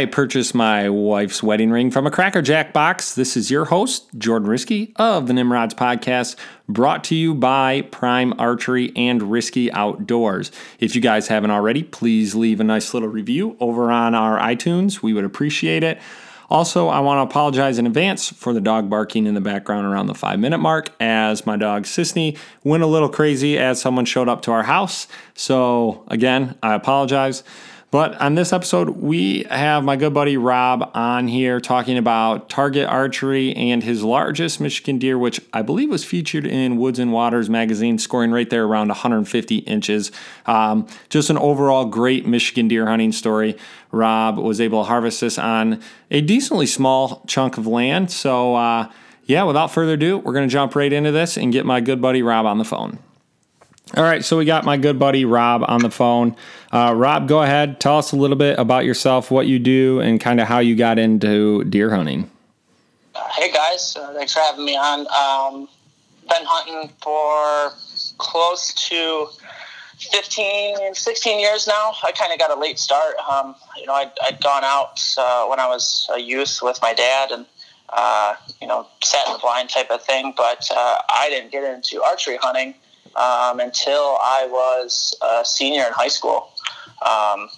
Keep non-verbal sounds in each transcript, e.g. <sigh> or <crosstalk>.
I purchased my wife's wedding ring from a Cracker Jack box. This is your host, Jordan Risky of the Nimrods Podcast, brought to you by Prime Archery and Risky Outdoors. If you guys haven't already, please leave a nice little review over on our iTunes. We would appreciate it. Also, I want to apologize in advance for the dog barking in the background around the five minute mark, as my dog Sisney went a little crazy as someone showed up to our house. So, again, I apologize. But on this episode, we have my good buddy Rob on here talking about target archery and his largest Michigan deer, which I believe was featured in Woods and Waters magazine, scoring right there around 150 inches. Um, just an overall great Michigan deer hunting story. Rob was able to harvest this on a decently small chunk of land. So, uh, yeah, without further ado, we're going to jump right into this and get my good buddy Rob on the phone. All right, so we got my good buddy Rob on the phone. Uh, Rob, go ahead. Tell us a little bit about yourself, what you do, and kind of how you got into deer hunting. Hey guys, uh, thanks for having me on. Um, been hunting for close to 15, 16 years now. I kind of got a late start. Um, you know, I'd, I'd gone out uh, when I was a youth with my dad and, uh, you know, sat in the blind type of thing, but uh, I didn't get into archery hunting um, until I was a senior in high school. Um,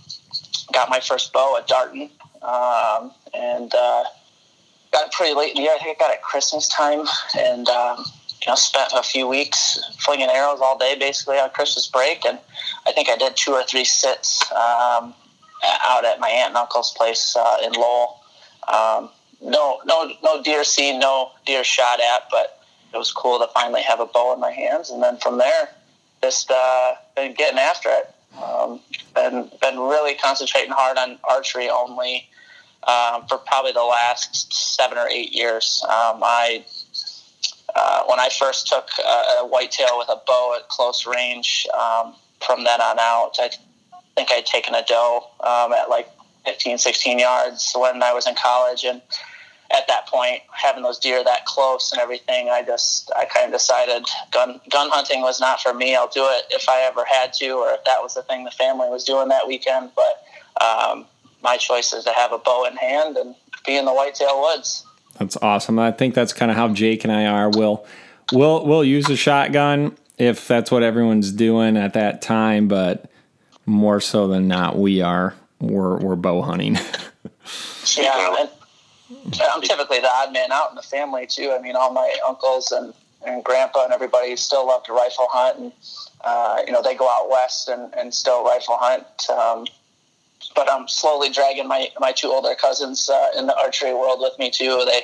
got my first bow at Darton, um, and uh, got it pretty late in the year. I think I got it Christmas time, and um, you know, spent a few weeks flinging arrows all day, basically on Christmas break. And I think I did two or three sits um, out at my aunt and uncle's place uh, in Lowell. Um, no, no, no deer seen, no deer shot at, but it was cool to finally have a bow in my hands. And then from there, just uh, been getting after it. Um, been been really concentrating hard on archery only um, for probably the last seven or eight years. Um, I uh, when I first took a, a whitetail with a bow at close range. Um, from then on out, I think I'd taken a doe um, at like 15, 16 yards when I was in college, and at that point, having those deer that close and everything, I just I kind of decided gun gun hunting was not for me. I'll do it if I ever had to, or if that was the thing the family was doing that weekend. But um, my choice is to have a bow in hand and be in the whitetail woods. That's awesome. I think that's kind of how Jake and I are. We'll we'll we'll use a shotgun if that's what everyone's doing at that time, but more so than not, we are we're we're bow hunting. <laughs> yeah. And, I'm typically the odd man out in the family too. I mean, all my uncles and, and grandpa and everybody still love to rifle hunt, and uh, you know they go out west and, and still rifle hunt. Um, but I'm slowly dragging my my two older cousins uh, in the archery world with me too. They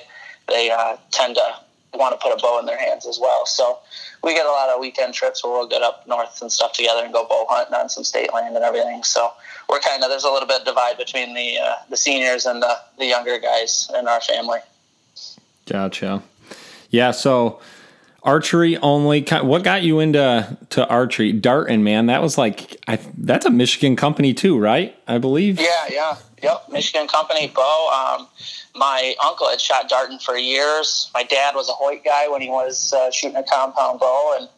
they uh, tend to want to put a bow in their hands as well. So we get a lot of weekend trips where we'll get up north and stuff together and go bow hunting on some state land and everything. So we're kind of there's a little bit of divide between the uh, the seniors and the the younger guys in our family. Gotcha. Yeah. So archery only. What got you into to archery? Darton, man. That was like I. That's a Michigan company too, right? I believe. Yeah. Yeah. Yep. Michigan company bow. Um, my uncle had shot Darton for years. My dad was a Hoyt guy when he was uh, shooting a compound bow, and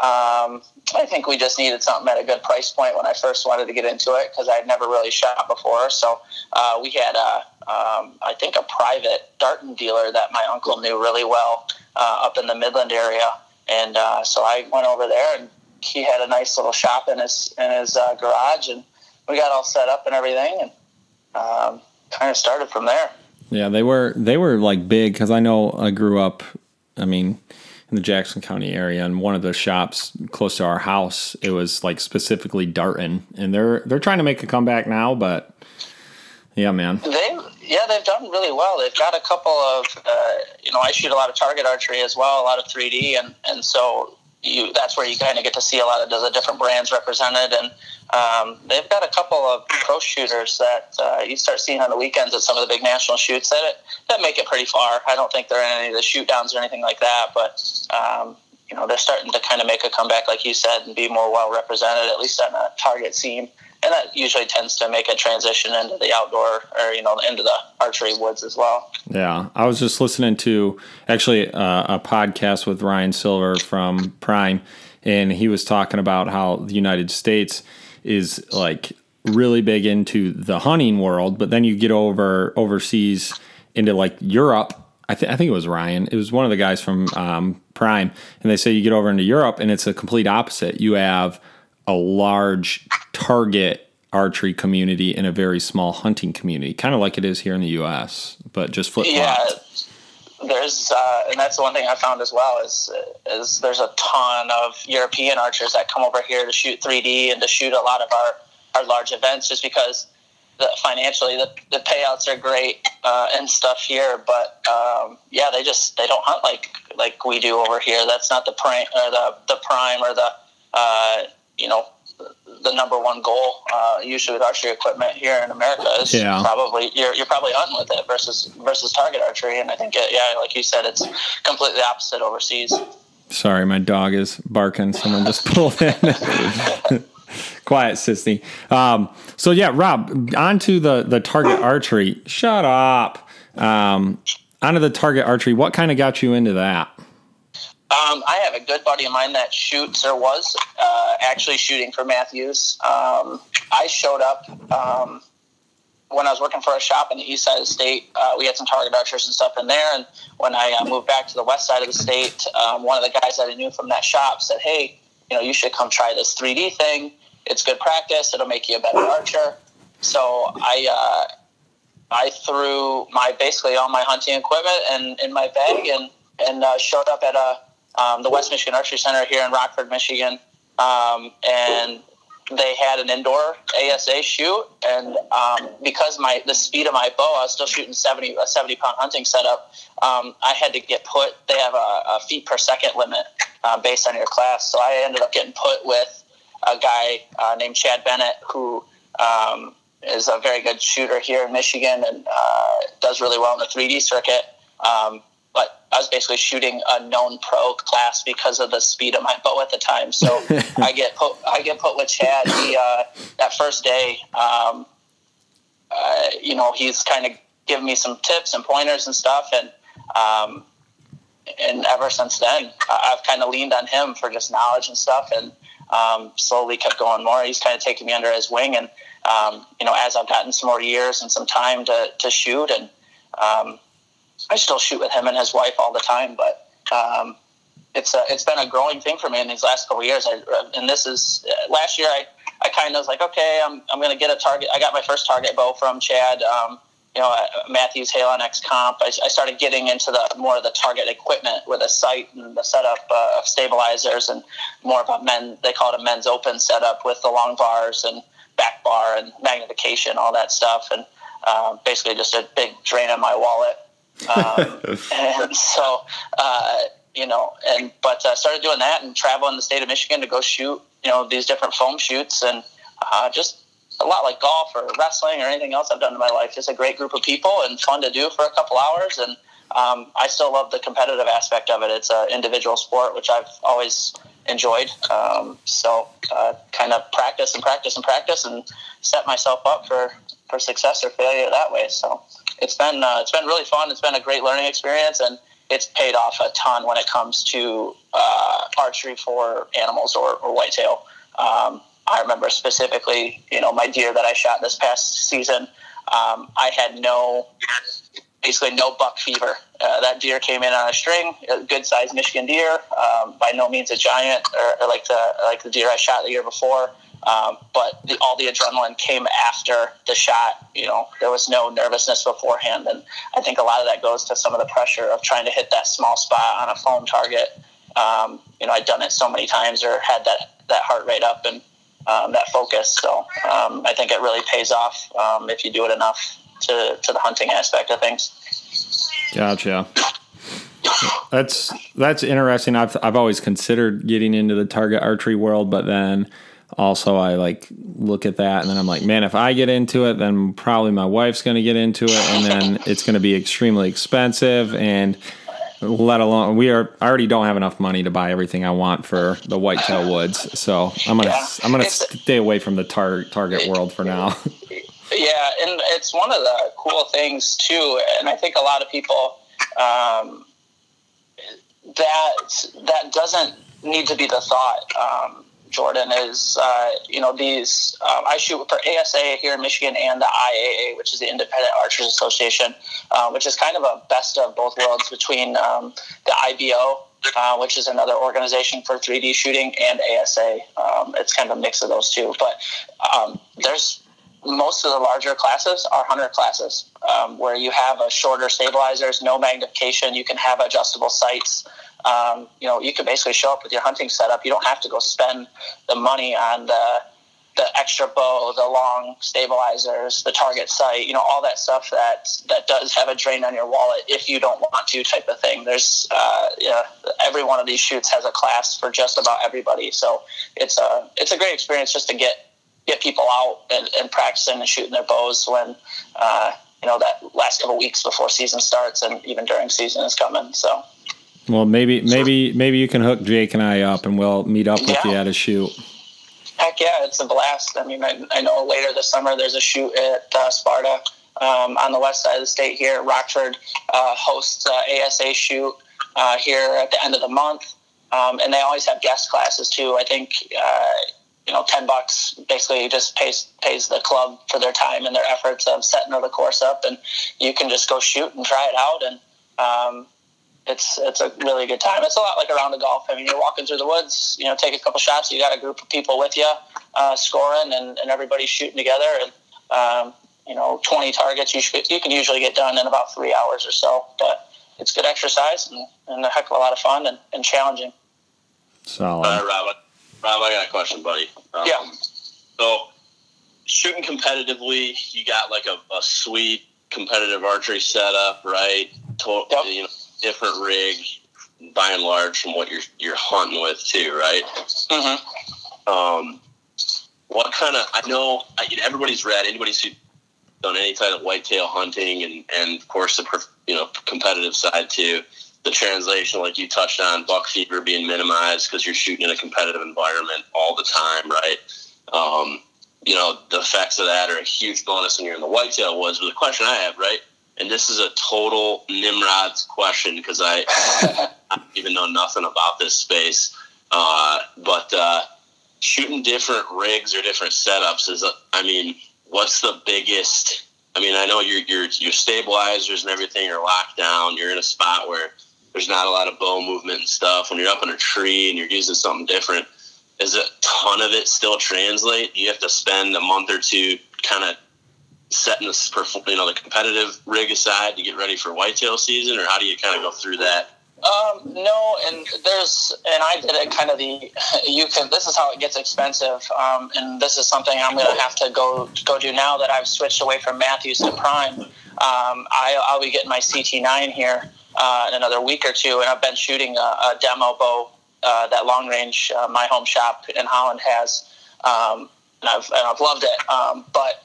um, I think we just needed something at a good price point when I first wanted to get into it because I'd never really shot before. So uh, we had a, um, I think a private Darton dealer that my uncle knew really well uh, up in the Midland area, and uh, so I went over there and he had a nice little shop in his in his uh, garage, and we got all set up and everything, and um, kind of started from there. Yeah, they were they were like big because I know I grew up. I mean, in the Jackson County area, and one of the shops close to our house, it was like specifically Darton, and they're they're trying to make a comeback now, but yeah, man. They yeah, they've done really well. They've got a couple of uh, you know, I shoot a lot of target archery as well, a lot of 3D, and and so you that's where you kind of get to see a lot of the different brands represented and um, they've got a couple of pro shooters that uh, you start seeing on the weekends at some of the big national shoots that that make it pretty far. I don't think they're in any of the shoot downs or anything like that, but um, you know they're starting to kind of make a comeback, like you said, and be more well represented, at least on a target scene and that usually tends to make a transition into the outdoor or you know into the archery woods as well. Yeah, I was just listening to actually uh, a podcast with Ryan Silver from Prime, and he was talking about how the United States is like really big into the hunting world, but then you get over overseas into like Europe. I, th- I think it was Ryan. It was one of the guys from um, Prime, and they say you get over into Europe, and it's a complete opposite. You have a large target archery community and a very small hunting community, kind of like it is here in the U.S., but just flip Yeah, there's uh, and that's the one thing I found as well is is there's a ton of European archers that come over here to shoot 3D and to shoot a lot of our our large events just because the, financially the, the payouts are great uh, and stuff here but um, yeah they just they don't hunt like like we do over here that's not the prime or the the prime or the uh, you know the number one goal uh, usually with archery equipment here in America is Yeah. probably you're, you're probably hunting with it versus versus target archery and I think it, yeah like you said it's completely opposite overseas Sorry, my dog is barking. Someone just pulled in. <laughs> Quiet, sissy. Um, so yeah, Rob, onto the the target archery. Shut up. Um, onto the target archery. What kind of got you into that? Um, I have a good buddy of mine that shoots or was uh, actually shooting for Mathews. Um, I showed up um, when I was working for a shop in the east side of the state. Uh, we had some target archers and stuff in there. And when I uh, moved back to the west side of the state, um, one of the guys that I knew from that shop said, "Hey, you know, you should come try this 3D thing. It's good practice. It'll make you a better archer." So I. Uh, I threw my basically all my hunting equipment and in my bag and and uh, showed up at a um, the West Michigan Archery Center here in Rockford, Michigan, um, and they had an indoor ASA shoot. And um, because my the speed of my bow, I was still shooting seventy a seventy pound hunting setup. Um, I had to get put. They have a, a feet per second limit uh, based on your class, so I ended up getting put with a guy uh, named Chad Bennett who. Um, is a very good shooter here in Michigan and uh, does really well in the 3D circuit. Um, was basically shooting a known pro class because of the speed of my bow at the time. So <laughs> I get put I get put with Chad. He uh, that first day, um, uh, you know, he's kind of giving me some tips and pointers and stuff, and um, and ever since then, I've kind of leaned on him for just knowledge and stuff, and um, slowly kept going more. He's kind of taken me under his wing, and um, you know, as I've gotten some more years and some time to, to shoot, and um, I still shoot with him and his wife all the time, but um, it's a, it's been a growing thing for me in these last couple of years. I, and this is uh, last year. I, I kind of was like, okay, I'm, I'm going to get a target. I got my first target bow from Chad. Um, you know, uh, Mathews Halon X Comp. I, I started getting into the more of the target equipment with a sight and the setup uh, of stabilizers and more of a men. They call it a men's open setup with the long bars and back bar and magnification, all that stuff, and um, basically just a big drain on my wallet. Um, <laughs> and so, uh, you know, and but I uh, started doing that and traveling the state of Michigan to go shoot, you know, these different foam shoots and uh, just a lot like golf or wrestling or anything else I've done in my life. Just a great group of people and fun to do for a couple hours. And um, I still love the competitive aspect of it. It's an individual sport, which I've always enjoyed. Um, so uh, kind of practice and practice and practice and set myself up for, for success or failure that way. So it's been uh, it's been really fun. It's been a great learning experience, and it's paid off a ton when it comes to uh, archery for animals or, or whitetail. Um, I remember specifically, you know, my deer that I shot this past season. Um, I had no, basically no buck fever. Uh, that deer came in on a string, a good sized Michigan deer, um, by no means a giant or, or, like the like the deer I shot the year before. Um, but the, all the adrenaline came after the shot. You know, there was no nervousness beforehand, and I think a lot of that goes to some of the pressure of trying to hit that small spot on a foam target. Um, you know, I'd done it so many times or had that that heart rate up and um, that focus. So um, I think it really pays off um, if you do it enough to, to the hunting aspect of things. Gotcha. That's that's interesting. I've I've always considered getting into the target archery world, but then also I like look at that and then I'm like, man, if I get into it, then probably my wife's going to get into it, and then it's going to be extremely expensive and let alone we are I already don't have enough money to buy everything I want for the whitetail woods. So I'm gonna Yeah. I'm gonna It's- stay away from the tar- target world for now. <laughs> Yeah, and it's one of the cool things too, and I think a lot of people um, that that doesn't need to be the thought. Um, Jordan, is uh, you know these. Um, I shoot for ASA here in Michigan and the IAA, which is the Independent Archers Association, uh, which is kind of a best of both worlds between um, the IBO, uh, which is another organization for 3D shooting, and ASA. Um, it's kind of a mix of those two. But um, there's most of the larger classes are hunter classes, um, where you have a shorter stabilizers, no magnification. You can have adjustable sights. Um, you know, you can basically show up with your hunting setup. You don't have to go spend the money on the the extra bow, the long stabilizers, the target sight. You know, all that stuff that that does have a drain on your wallet if you don't want to, type of thing. There's, uh, yeah, every one of these shoots has a class for just about everybody. So it's a it's a great experience just to get get people out and, and practicing and shooting their bows when uh, you know that last couple weeks before season starts and even during season is coming. So. Well, maybe maybe maybe you can hook Jake and I up, and we'll meet up with yeah. you at a shoot. Heck yeah, it's a blast. I mean, I, I know later this summer there's a shoot at uh, Sparta um, on the west side of the state here. Rockford uh, hosts uh, ASA shoot uh, here at the end of the month, um, and they always have guest classes too. I think uh, you know, ten bucks basically just pays pays the club for their time and their efforts of setting the course up, and you can just go shoot and try it out, and um, it's it's a really good time. It's a lot like around the golf. I mean, you're walking through the woods, you know, take a couple shots. You got a group of people with you, uh, scoring, and, and everybody's shooting together, and um, you know, 20 targets. You should, you can usually get done in about three hours or so, but it's good exercise and, and a heck of a lot of fun and, and challenging. Solid. Uh, Rob, Rob, I got a question, buddy. Um, yeah. So, shooting competitively, you got like a, a sweet competitive archery setup, right? To- yep. You know, different rig, by and large, from what you're you're hunting with too, right? Mm-hmm. Um, what kind of? I know I, everybody's read. Anybody's done any type of whitetail hunting, and and of course the you know competitive side too the translation, like you touched on, buck fever being minimized because you're shooting in a competitive environment all the time, right? Um, you know, the effects of that are a huge bonus when you're in the whitetail woods. But the question I have, right, and this is a total Nimrod's question because I, I even know nothing about this space. Uh, but uh, shooting different rigs or different setups is, I mean, what's the biggest? I mean, I know your your your stabilizers and everything are locked down. You're in a spot where there's not a lot of bow movement and stuff. When you're up in a tree and you're using something different, is a ton of it still translate? You have to spend a month or two kind of setting this, you know, the competitive rig aside to get ready for whitetail season, or how do you kind of go through that? Um, no, and there's, and I did it kind of the, <laughs> you can, this is how it gets expensive. Um, and this is something I'm going to have to go, go do now that I've switched away from Mathews to Prime. Um, I, I'll be getting my CT9 here uh, in another week or two, and I've been shooting a, a demo bow uh, that long range uh, my home shop in Holland has, um, and I've and I've loved it. Um, but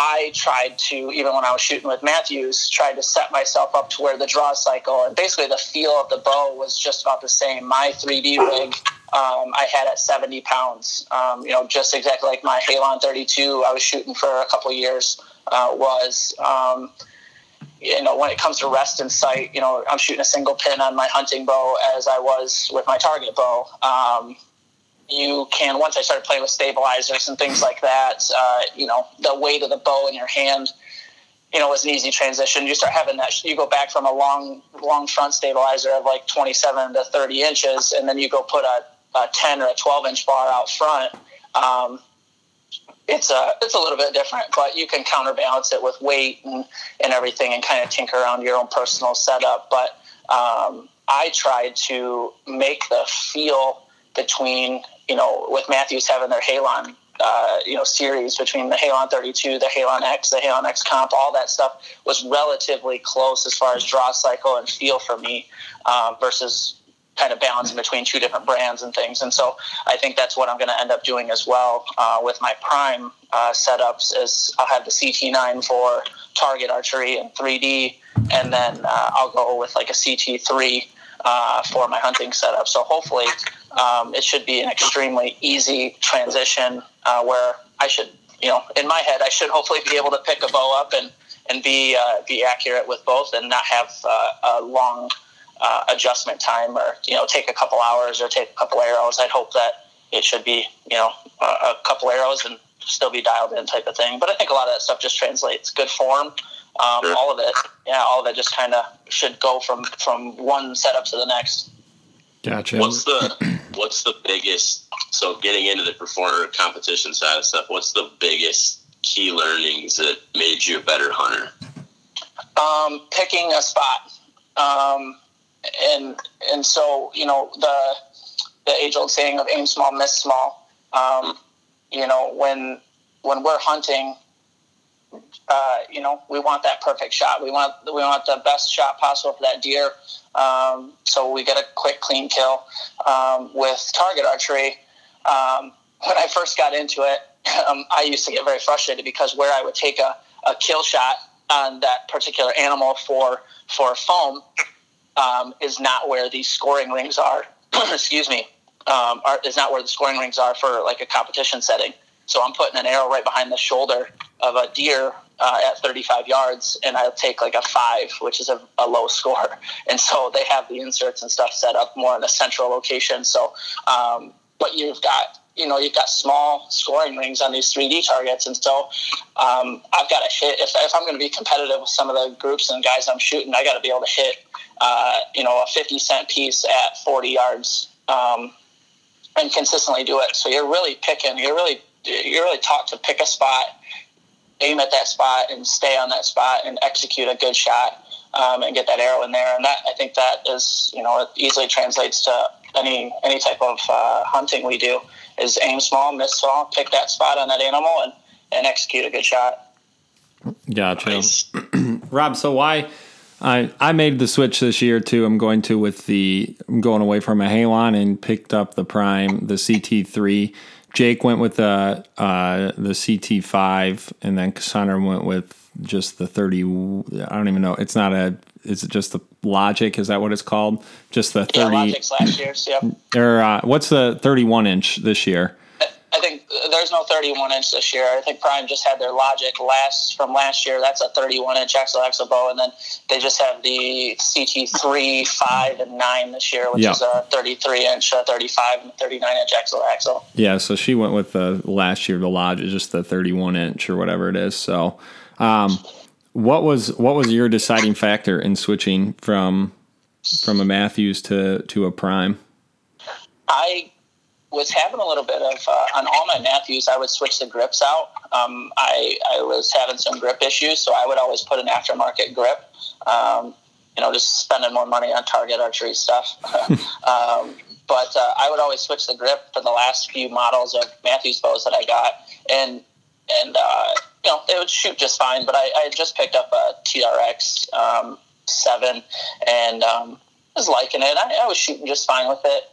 I tried to even when I was shooting with Mathews, tried to set myself up to where the draw cycle and basically the feel of the bow was just about the same. My 3D rig um, I had at 70 pounds, um, you know, just exactly like my Halon 32 I was shooting for a couple years uh, was. Um, you know, when it comes to rest and sight, you know, I'm shooting a single pin on my hunting bow as I was with my target bow. Um, you can, once I started playing with stabilizers and things like that, uh, you know, the weight of the bow in your hand, you know, was an easy transition. You start having that, you go back from a long, long front stabilizer of like 27 to 30 inches, and then you go put a, a 10 or a 12 inch bar out front. Um, it's a it's a little bit different, but you can counterbalance it with weight and, and everything, and kind of tinker around your own personal setup. But um, I tried to make the feel between you know with Mathews having their Halon uh, you know series between the Halon 32, the Halon X, the Halon X Comp, all that stuff was relatively close as far as draw cycle and feel for me um, versus kind of balancing between two different brands and things. And so I think that's what I'm going to end up doing as well uh, with my Prime uh, setups. Is I'll have the CT9 for target archery and 3D, and then uh, I'll go with like a CT3 uh, for my hunting setup. So hopefully um, it should be an extremely easy transition uh, where I should, you know, in my head, I should hopefully be able to pick a bow up and and be uh, be accurate with both and not have a long uh, adjustment time or you know take a couple hours or take a couple arrows i'd hope that it should be you know a, a couple arrows and still be dialed in type of thing. But I think a lot of that stuff just translates good form. Um, Sure. All of it, yeah, all of it just kind of should go from from one setup to the next. Gotcha. What's the what's the biggest? So getting into the performer competition side of stuff, what's the biggest key learnings that made you a better hunter? um, picking a spot, um, and and so you know the the age old saying of aim small, miss small. Um, you know when when we're hunting, uh, you know we want that perfect shot. We want we want the best shot possible for that deer. Um, so we get a quick, clean kill um, with target archery. Um, when I first got into it, <laughs> um, I used to get very frustrated because where I would take a, a kill shot on that particular animal for for foam um, is not where the scoring rings are. <clears throat> Excuse me, um, are, is not where the scoring rings are for like a competition setting. So I'm putting an arrow right behind the shoulder of a deer uh, at 35 yards, and I'll take like a five, which is a, a low <laughs> score. And so they have the inserts and stuff set up more in a central location. So, um, but you've got you know you've got small scoring rings on these 3D targets, and so um, I've got to hit. If, if I'm going to be competitive with some of the groups and guys I'm shooting, I got to be able to hit uh, you know a 50 cent piece at 40 yards. Um, and consistently do it. So you're really picking. You're really you're really taught to pick a spot, aim at that spot, and stay on that spot and execute a good shot um, and get that arrow in there. And that I think that is you know it easily translates to any any type of uh, hunting we do is aim small, miss small, pick that spot on that animal, and and execute a good shot. Gotcha. Nice. <clears throat> Rob, so why? I I made the switch this year too. I'm going to with the I'm going away from a Halon and picked up the Prime, the CT3. Jake went with the uh, the CT5, and then Cassandra went with just the 30. I don't even know. It's not a. Is it just the Logic? Is that what it's called? Just the 30. Yeah, Logic's last year. Yep. or uh, what's the 31 inch this year? I think there's no 31 inch this year. I think Prime just had their Logic last from last year. That's a 31 inch axle axle bow, and then they just have the CT3, five, and nine this year, which Yeah. is a 33 inch, a 35, and 39 inch axle axle. Yeah, so she went with the last year the lodge is just the 31 inch or whatever it is. So, um, what was what was your deciding factor in switching from from a Mathews to to a Prime? I was having a little bit of uh, on all my Mathews. I would switch the grips out. Um, I I was having some grip issues, so I would always put an aftermarket grip. Um, you know, just spending more money on target archery stuff. <laughs> um, but uh, I would always switch the grip for the last few models of Mathews bows that I got, and and uh, you know it would shoot just fine. But I, I had just picked up a TRX um, seven, and um, was liking it. I, I was shooting just fine with it.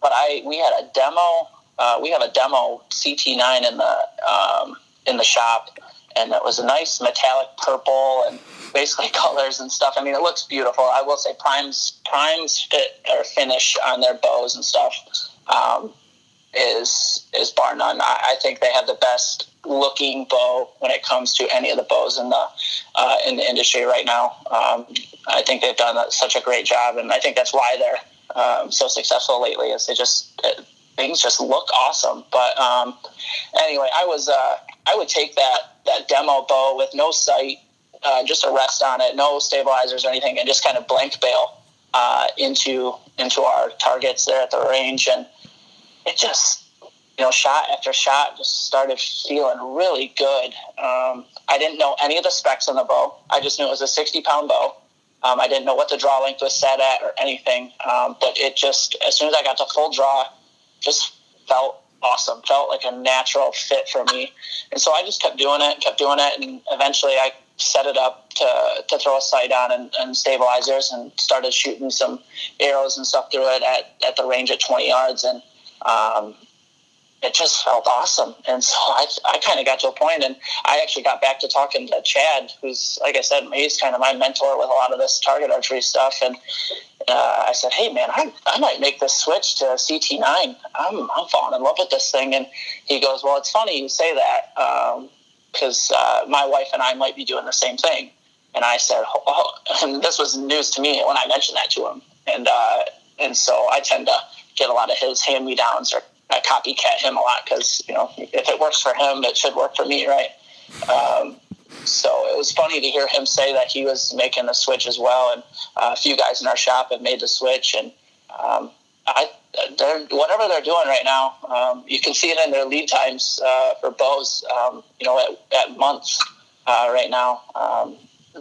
But I we had a demo. Uh, we have a demo CT9 in the um, in the shop, and it was a nice metallic purple and basically <laughs> colors and stuff. I mean, it looks beautiful. I will say Prime's Prime's fit or finish on their bows and stuff um, is is bar none. I, I think they have the best looking bow when it comes to any of the bows in the uh, in the industry right now. Um, I think they've done such a great job, and I think that's why they're um, so successful lately. Is they just uh, things just look awesome. But um, anyway, I was uh, I would take that that demo bow with no sight, uh, just a rest on it, no stabilizers or anything, and just kind of blank bale uh, into into our targets there at the range, and it just you know shot after shot just started feeling really good. Um, I didn't know any of the specs on the bow. I just knew it was a sixty pound bow. Um, I didn't know what the draw length was set at or anything, um, but it just as soon as I got to full draw, just felt awesome. Felt like a natural fit for me, and so I just kept doing it, kept doing it, and eventually I set it up to, to throw a sight on and, and stabilizers, and started shooting some arrows and stuff through it at, at the range at twenty yards, and um, it just felt awesome. And so I, I kind of got to a point, and I actually got back to talking to Chad, who's, like I said, he's kind of my mentor with a lot of this target archery stuff. And uh, I said, hey, man, I, I might make this switch to CT9. I'm, I'm falling in love with this thing. And he goes, well, it's funny you say that because uh, my wife and I might be doing the same thing. And I said, oh, <laughs> and this was news to me when I mentioned that to him. And, uh, and so I tend to get a lot of his hand me downs or I copycat him a lot because you know if it works for him, it should work for me, right? Um, so it was funny to hear him say that he was making the switch as well, and uh, a few guys in our shop have made the switch, and um, I they're whatever they're doing right now. Um, you can see it in their lead times uh, for bows. Um, you know, at, at months uh, right now, um,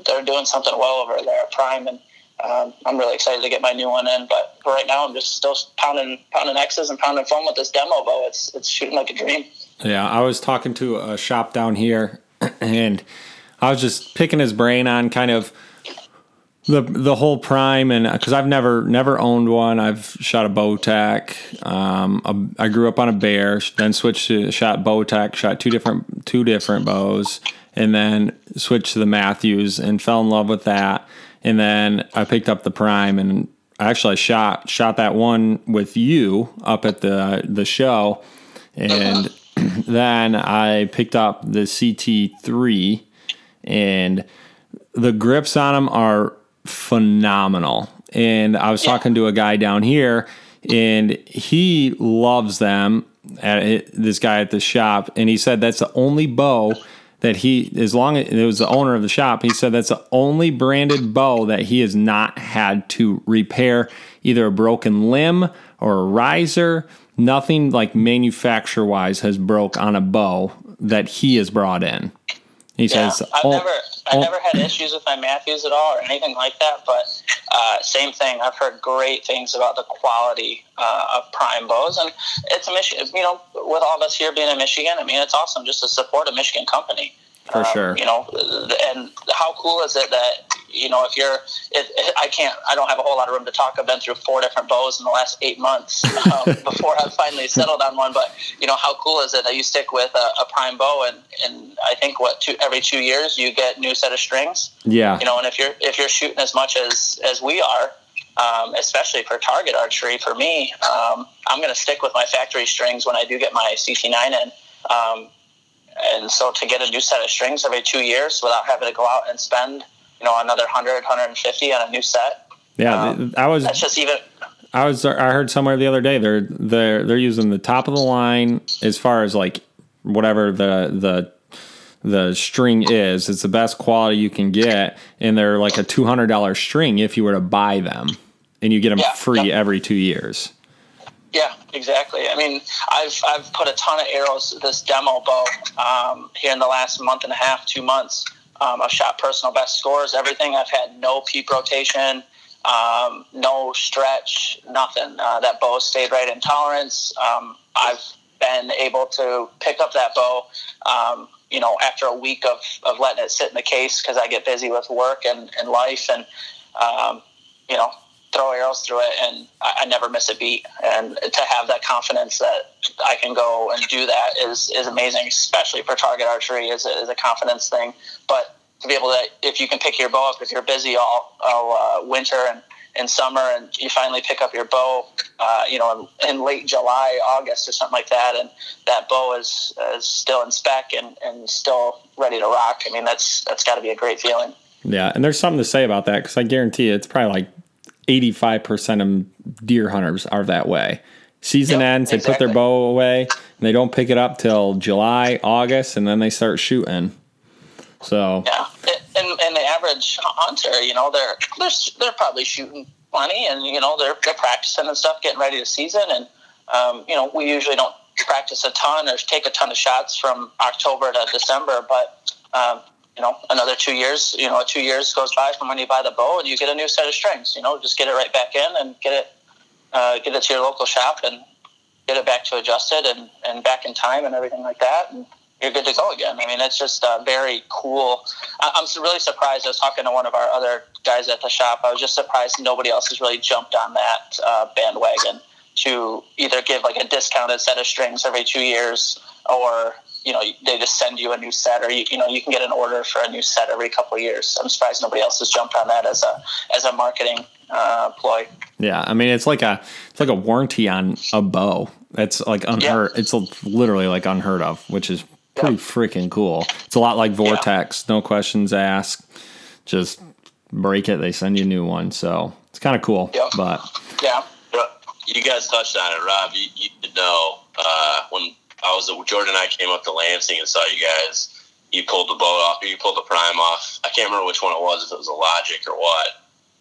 they're doing something well over there at Prime, and um, I'm really excited to get my new one in. But for right now, I'm just still pounding pounding X's and pounding foam with this demo bow. It's it's shooting like a dream. Yeah, I was talking to a shop down here, <clears throat> and I was just picking his brain on kind of the the whole prime and because I've never never owned one. I've shot a Bowtech. Um, a, I grew up on a bear, then switched to shot Bowtech. Shot two different two different bows, and then switched to the Mathews and fell in love with that. And then I picked up the prime and actually shot shot that one with you up at the the show, and <clears throat> then I picked up the CT three, and the grips on them are phenomenal. And I was yeah. talking to a guy down here, and he loves them. At this guy at the shop, and he said that's the only bow that he, as long as it was the owner of the shop, he said that's the only branded bow that he has not had to repair either a broken limb or a riser. Nothing like manufacturer wise has broke on a bow that he has brought in. He yeah, says, I've oh, never, I oh. never had issues with my Mathews at all or anything like that. But uh, same thing. I've heard great things about the quality uh, of prime bows, and it's a Michigan. You know, with all of us here being in Michigan, I mean, it's awesome just to support a Michigan company. For um, sure. You know, and how cool is it that you know if you're, if, I can't, I don't have a whole lot of room to talk. I've been through four different bows in the last eight months um, <laughs> before I finally settled on one. But you know, how cool is it that you stick with a, a prime bow, and and I think what two, every two years you get new set of strings. Yeah. You know, and if you're if you're shooting as much as as we are. Um, especially for target archery, for me, um, I'm going to stick with my factory strings when I do get my CT9 in. Um, and so to get a new set of strings every two years without having to go out and spend, you know, another 100, 150 on a new set. Yeah, um, I was. That's just even. I was. I heard somewhere the other day they're they're they're using the top of the line as far as like whatever the the the string is. It's the best quality you can get, and they're like a two hundred dollar string if you were to buy them, and you get them yeah, free yep. every two years. Yeah, exactly. I mean, I've I've put a ton of arrows this demo bow um, here in the last month and a half, two months. Um, I've shot personal best scores, everything. I've had no peep rotation, um, no stretch, nothing. Uh, that bow stayed right in tolerance. Um, I've been able to pick up that bow, um, you know, after a week of, of letting it sit in the case because I get busy with work and, and life and, um, you know, throw arrows through it, and I, I, never miss a beat. And to have that confidence that I can go and do that is is amazing, especially for target archery is a, is a confidence thing. But to be able to, if you can pick your bow up, if you're busy all, all uh, winter and in summer, and you finally pick up your bow, uh, you know, in, in, late July, August, or something like that, and that bow is, is still in spec and, and still ready to rock. I mean, that's that's got to be a great feeling. Yeah, and there's something to say about that because I guarantee you it's probably like 85% of deer hunters are that way. Season yep, ends, they exactly. put their bow away, and they don't pick it up till July, August, and then they start shooting. So yeah, and, and the average hunter, you know, they're they're they're probably shooting plenty, and you know they're they're practicing and stuff, getting ready to season, and um, you know we usually don't practice a ton or take a ton of shots from October to December, but um, you know, another two years, you know, two years goes by from when you buy the bow and you get a new set of strings, you know, just get it right back in and get it, uh, get it to your local shop and get it back to adjusted and, and back in time and everything like that. And you're good to go again. I mean, it's just uh, very cool. I'm really surprised. I was talking to one of our other guys at the shop. I was just surprised nobody else has really jumped on that uh, bandwagon to either give like a discounted set of strings every two years or you know they just send you a new set or you, you know you can get an order for a new set every couple of years. I'm surprised nobody else has jumped on that as a as a marketing uh, ploy. Yeah i mean it's like a it's like a warranty on a bow. It's like unheard yeah. it's literally like unheard of which is pretty yeah. freaking cool. It's a lot like vortex yeah. no questions asked just break it they send you a new one so it's kind of cool but yeah. You guys touched on it rob. You, you know uh, when I was Jordan and I came up to Lansing and saw you guys. You pulled the boat off, or you pulled the prime off. I can't remember which one it was, if it was a Logic or what.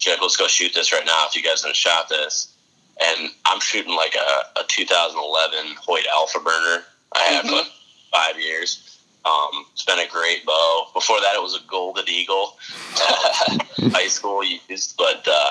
Like, let's go shoot this right now. If you guys haven't shot this, and I'm shooting like a, a 2011 Hoyt AlphaBurner. I had mm-hmm. five years. Um, it's been a great bow. Before that, it was a Golden Eagle, uh, <laughs> high school used. But uh,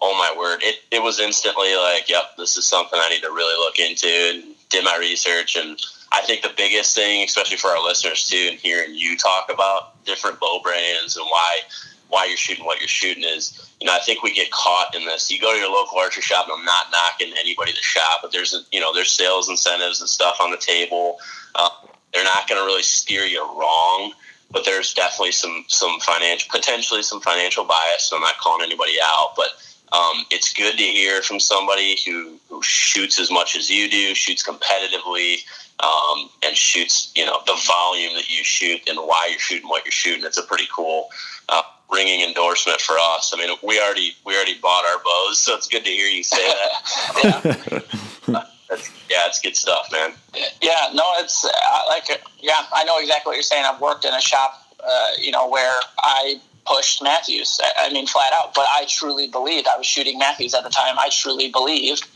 oh my word, it, it was instantly like, yep, this is something I need to really look into. And did my research, and I think the biggest thing, especially for our listeners too, and hearing you talk about different bow brands and why why you're shooting what you're shooting is, you know, I think we get caught in this. You go to your local archery shop, and I'm not knocking anybody to shop, but there's, you know, there's sales incentives and stuff on the table. Uh, they're not going to really steer you wrong, but there's definitely some some financial, potentially some financial bias. So I'm not calling anybody out, but um, it's good to hear from somebody who, who shoots as much as you do, shoots competitively, um, and shoots you know the volume that you shoot and why you're shooting what you're shooting. It's a pretty cool uh, ringing endorsement for us. I mean, we already we already bought our bows, so it's good to hear you say that. <laughs> yeah. <laughs> yeah, it's good stuff, man. Yeah, no, it's uh, like yeah, I know exactly what you're saying. I've worked in a shop, uh, you know, where I pushed Mathews. I mean, flat out. But I truly believed I was shooting Mathews at the time. I truly believed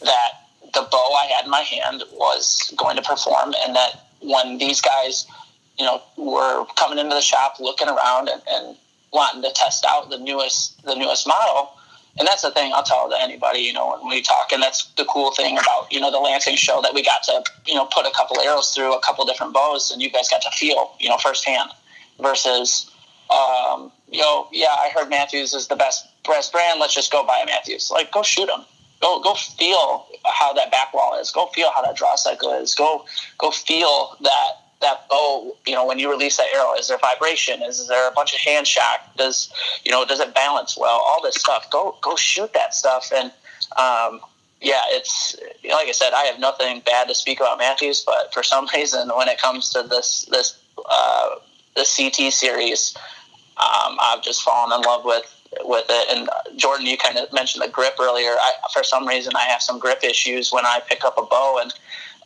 that the bow I had in my hand was going to perform, and that when these guys, you know, were coming into the shop, looking around, and, and wanting to test out the newest the newest model. And that's the thing I'll tell to anybody, you know, when we talk. And that's the cool thing about, you know, the Lansing show that we got to, you know, put a couple arrows through a couple different bows and you guys got to feel, you know, firsthand versus, um, you know, yeah, I heard Mathews is the best brand. Let's just go buy a Mathews. Like, go shoot them. Go go feel how that back wall is. Go feel how that draw cycle is. Go go feel that that bow, you know, when you release that arrow, is there vibration? Is is there a bunch of hand shock? Does you know, does it balance well? All this stuff. Go go shoot that stuff. And um, yeah, it's like I said, I have nothing bad to speak about Mathews, but for some <laughs> reason, when it comes to this this uh, the CT series, um, I've just fallen in love with with it. And Jordan, you kind of mentioned the grip earlier. I, for some reason, I have some grip issues when I pick up a bow, and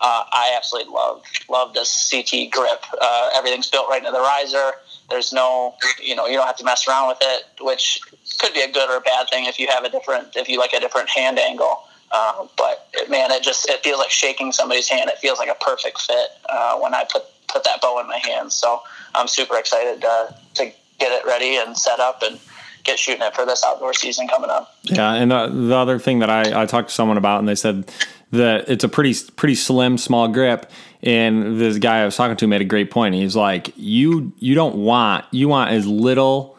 uh, I absolutely love love this CT grip. Uh, everything's built right into the riser. There's no, you know, you don't have to mess around with it, which could be a good or a bad thing if you have a different, if you like a different hand angle. Uh, but man, it just it feels like shaking somebody's hand. It feels like a perfect fit uh, when I put put that bow in my hands. So I'm super excited uh, to get it ready and set up and get shooting it for this outdoor season coming up. Yeah, and the, the other thing that I, I talked to someone about, and they said that it's a pretty pretty slim, small grip. And this guy I was talking to made a great point. He's like, you you don't want you want as little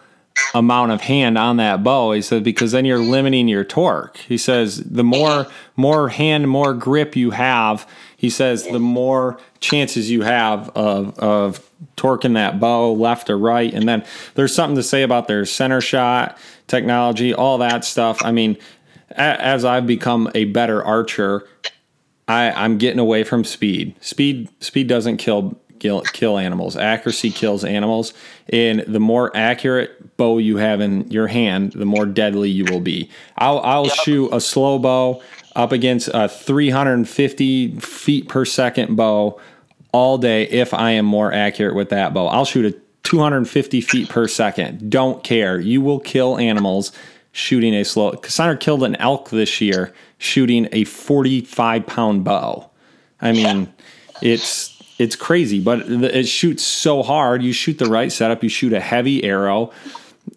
amount of hand on that bow. He said because then you're limiting your torque. He says the more more hand, more grip you have. He says the more chances you have of of torquing that bow left or right. And then there's something to say about their center shot technology, all that stuff. I mean, as I've become a better archer, I, I'm getting away from speed. Speed speed doesn't kill kill, kill animals. Accuracy kills animals, and the more accurate bow you have in your hand, the more deadly you will be. I'll I'll yep. shoot a slow bow up against a 350 feet per second bow all day if I am more accurate with that bow. I'll shoot a 250 feet per second. Don't care. You will kill animals shooting a slow. Cassandra killed an elk this year shooting a 45 pound bow. I mean, yeah. it's it's crazy, but it shoots so hard. You shoot the right setup. You shoot a heavy arrow.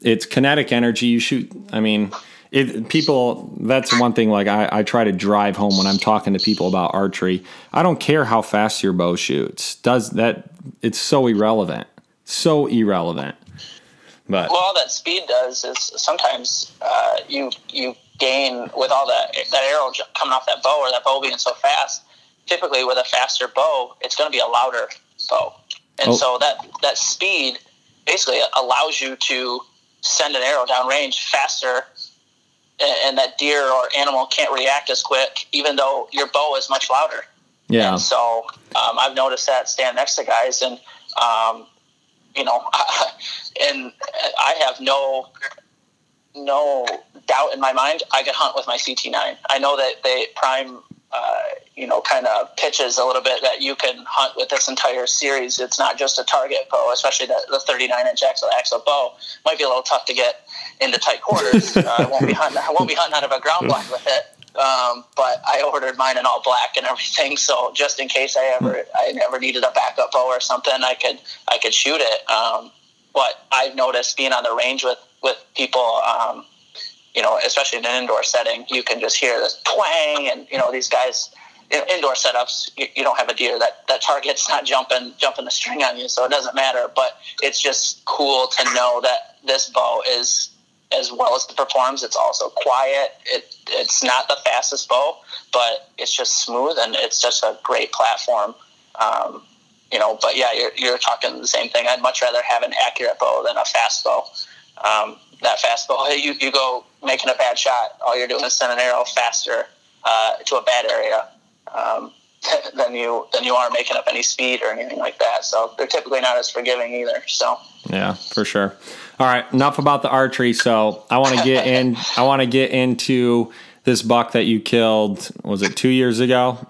It's kinetic energy. You shoot. I mean, it, people. That's one thing. Like I, I try to drive home when I'm talking to people about archery. I don't care how fast your bow shoots. Does that? It's so irrelevant. So irrelevant. But well, all that speed does is sometimes uh, you you gain with all that that arrow coming off that bow or that bow being so fast. Typically, with a faster bow, it's going to be a louder bow, and oh. so that that speed basically allows you to send an arrow down range faster, and that deer or animal can't react as quick, even though your bow is much louder. Yeah. And so um, I've noticed that stand next to guys, and um, you know, <laughs> and I have no no doubt in my mind I could hunt with my CT9. I know that they prime, uh, you know, kind of pitches a little bit that you can hunt with this entire series. It's not just a target bow, especially the, the 39 inch axle axle bow. Might be a little tough to get into tight quarters. <laughs> uh, I won't be hunting. I won't be hunting out of a ground blind with it. Um, but I ordered mine in all black and everything, so just in case I ever I never needed a backup bow or something, I could I could shoot it. Um, but I've noticed being on the range with with people, um, you know, especially in an indoor setting, you can just hear this twang, and you know these guys. In indoor setups, you, you don't have a deer that that target's <laughs> not jumping jumping the string on you, so it doesn't matter. But it's just cool to know that this bow is as well as it performs. It's also quiet. It it's not the fastest bow, but it's just smooth and it's just a great platform. Um, you know, but yeah, you're, you're talking the same thing. I'd much rather have an accurate bow than a fast bow. Um, that fast bow, you, you go making a bad shot, all you're doing is sending an arrow faster uh, to a bad area um, <laughs> than you than you are making up any speed or anything like that. So they're typically not as forgiving either. So yeah, for sure. All right, enough about the archery. So I want to get in. I want to get into this buck that you killed. Was it two years ago?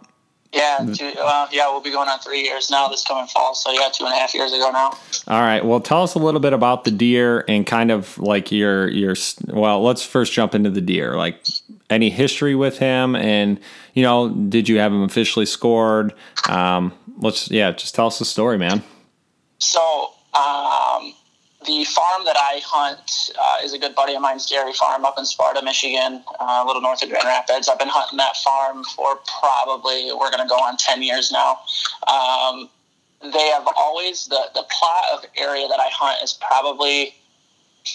Yeah, two, uh, yeah, we'll be going on three years now this coming fall. So yeah, two and a half years ago now. All right. Well, tell us a little bit about the deer and kind of like your your. Well, let's first jump into the deer. Like any history with him, and you know, did you have him officially scored? Um, let's yeah, just tell us the story, man. So um, the farm that I hunt uh, is a good buddy of mine's dairy farm up in Sparta, Michigan, uh, a little north of Grand Rapids. I've been hunting that farm for probably we're going to go on ten years now. Um, they have always the the plot of area that I hunt is probably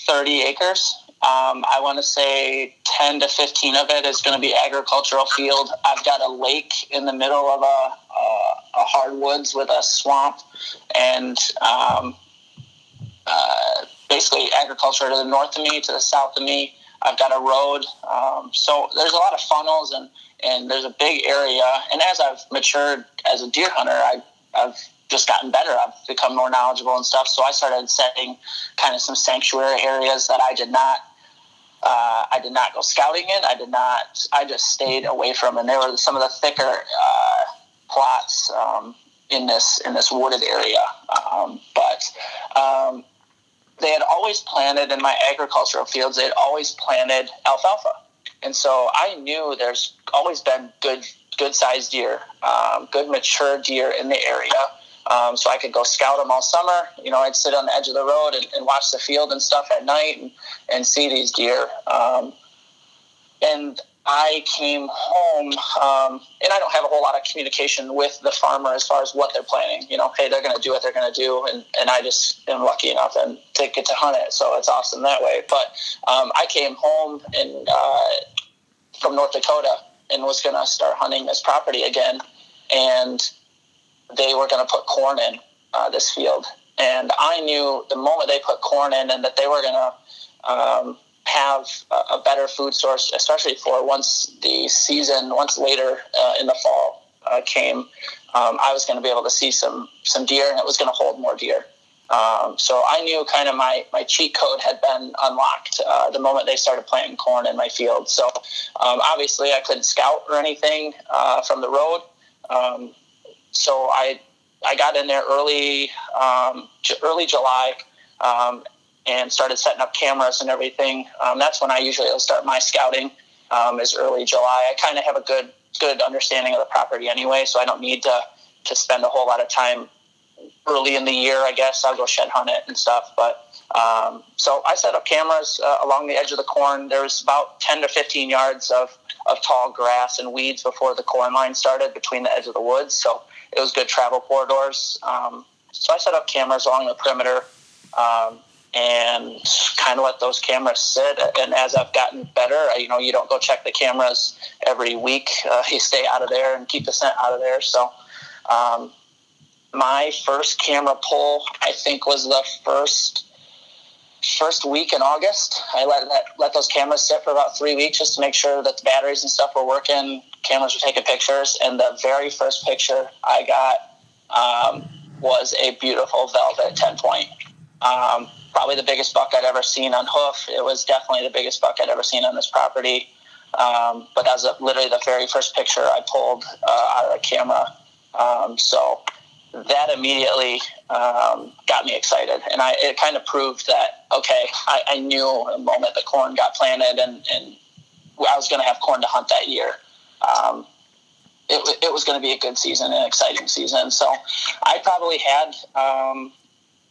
thirty acres. Um, I want to say 10 to 15 of it is going to be agricultural field. I've got a lake in the middle of a, a, a hardwoods with a swamp, and um, uh, basically agriculture to the north of me, to the south of me. I've got a road. Um, so there's a lot of funnels and, and there's a big area. And as I've matured as a deer hunter, I, I've just gotten better. I've become more knowledgeable and stuff. So I started setting kind of some sanctuary areas that I did not. Uh, I did not go scouting in. I did not. I just stayed away from, and there were some of the thicker uh, plots um, in this in this wooded area. Um, but um, they had always planted in my agricultural fields. They had always planted alfalfa, and so I knew there's always been good good sized deer, um, good mature deer in the area. Um, so I could go scout them all summer. You know, I'd sit on the edge of the road and, and watch the field and stuff at night and, and see these deer. Um, and I came home, um, and I don't have a whole lot of communication with the farmer as far as what they're planning. You know, hey, they're going to do what they're going to do, and, and I just am lucky enough and to get to hunt it, so it's awesome that way. But um, I came home and uh, from North Dakota and was going to start hunting this property again, and they were going to put corn in uh, this field, and I knew the moment they put corn in and that they were going to um, have a, better food source, especially for once the season, once later uh, in the fall uh, came, um, I was going to be able to see some some deer, and it was going to hold more deer. Um, so I knew kind of my, my cheat code had been unlocked uh, the moment they started planting corn in my field. So um, obviously I couldn't scout or anything uh, from the road. Um, so I I got in there early um, early July um, and started setting up cameras and everything. Um, that's when I usually will start my scouting. Um, is early July. I kind of have a good good understanding of the property anyway, so I don't need to to spend a whole lot of time early in the year. I guess I'll go shed hunt it and stuff. But um, so I set up cameras uh, along the edge of the corn. There was about ten to fifteen yards of of tall grass and weeds before the corn line started between the edge of the woods. So it was good travel corridors. Um, so I set up cameras along the perimeter. Um, and kind of let those cameras sit. And as I've gotten better, you know, you don't go check the cameras every week. Uh, <laughs> you stay out of there and keep the scent out of there. So, um, my first camera pull, I think, was the first first week in August. I let, let let those cameras sit for about three weeks just to make sure that the batteries and stuff were working. Cameras were taking pictures, and the very first picture I got um, was a beautiful velvet ten point. Um, probably the biggest buck I'd ever seen on hoof. It was definitely the biggest buck I'd ever seen on this property. Um, but that was literally the very first picture I pulled uh, out of the camera. Um, so that immediately um, got me excited, and I it kind of proved that okay, I, I knew the moment the corn got planted, and and I was going to have corn to hunt that year. Um, it, it was going to be a good season, an exciting season. So I probably had um,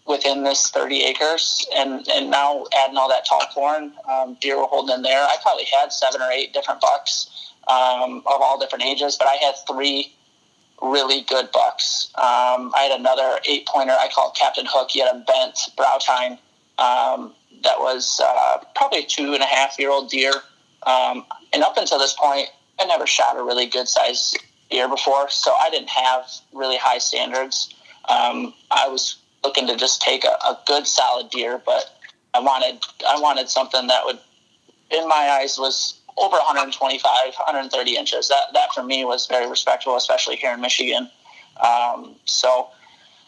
within this 30 acres, and and now adding all that tall corn, um, deer were holding in there. I probably had seven or eight different bucks um, of all different ages, but I had three really good bucks. Um, I had another eight pointer I called Captain Hook. He had a bent brow tine um, that was uh, probably a two and a half year old deer. Um, and up until this point, I never shot a really good size deer before, so I didn't have really high standards. Um, I was looking to just take a, a good solid deer, but I wanted I wanted something that would, in my eyes, was over 125, 130 inches. That that for me was very respectable, especially here in Michigan. Um, so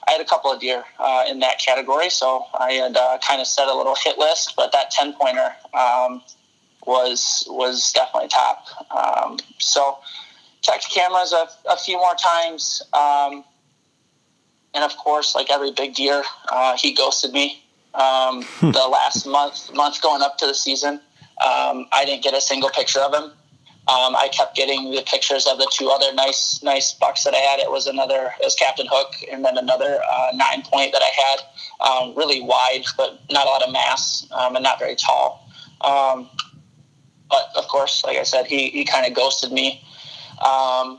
I had a couple of deer uh, in that category, so I had uh, kind of set a little hit list. But that 10 pointer um, was was definitely top. Um, so checked cameras a, a few more times. Um, and of course, like every big deer, uh, he ghosted me um, the last month month going up to the season. Um, I didn't get a single picture of him. Um, I kept getting the pictures of the two other nice nice bucks that I had. It was another it was Captain Hook, and then another uh, nine point that I had, um, really wide but not a lot of mass um, and not very tall. Um, but of course, like I said, he he kind of ghosted me. Um,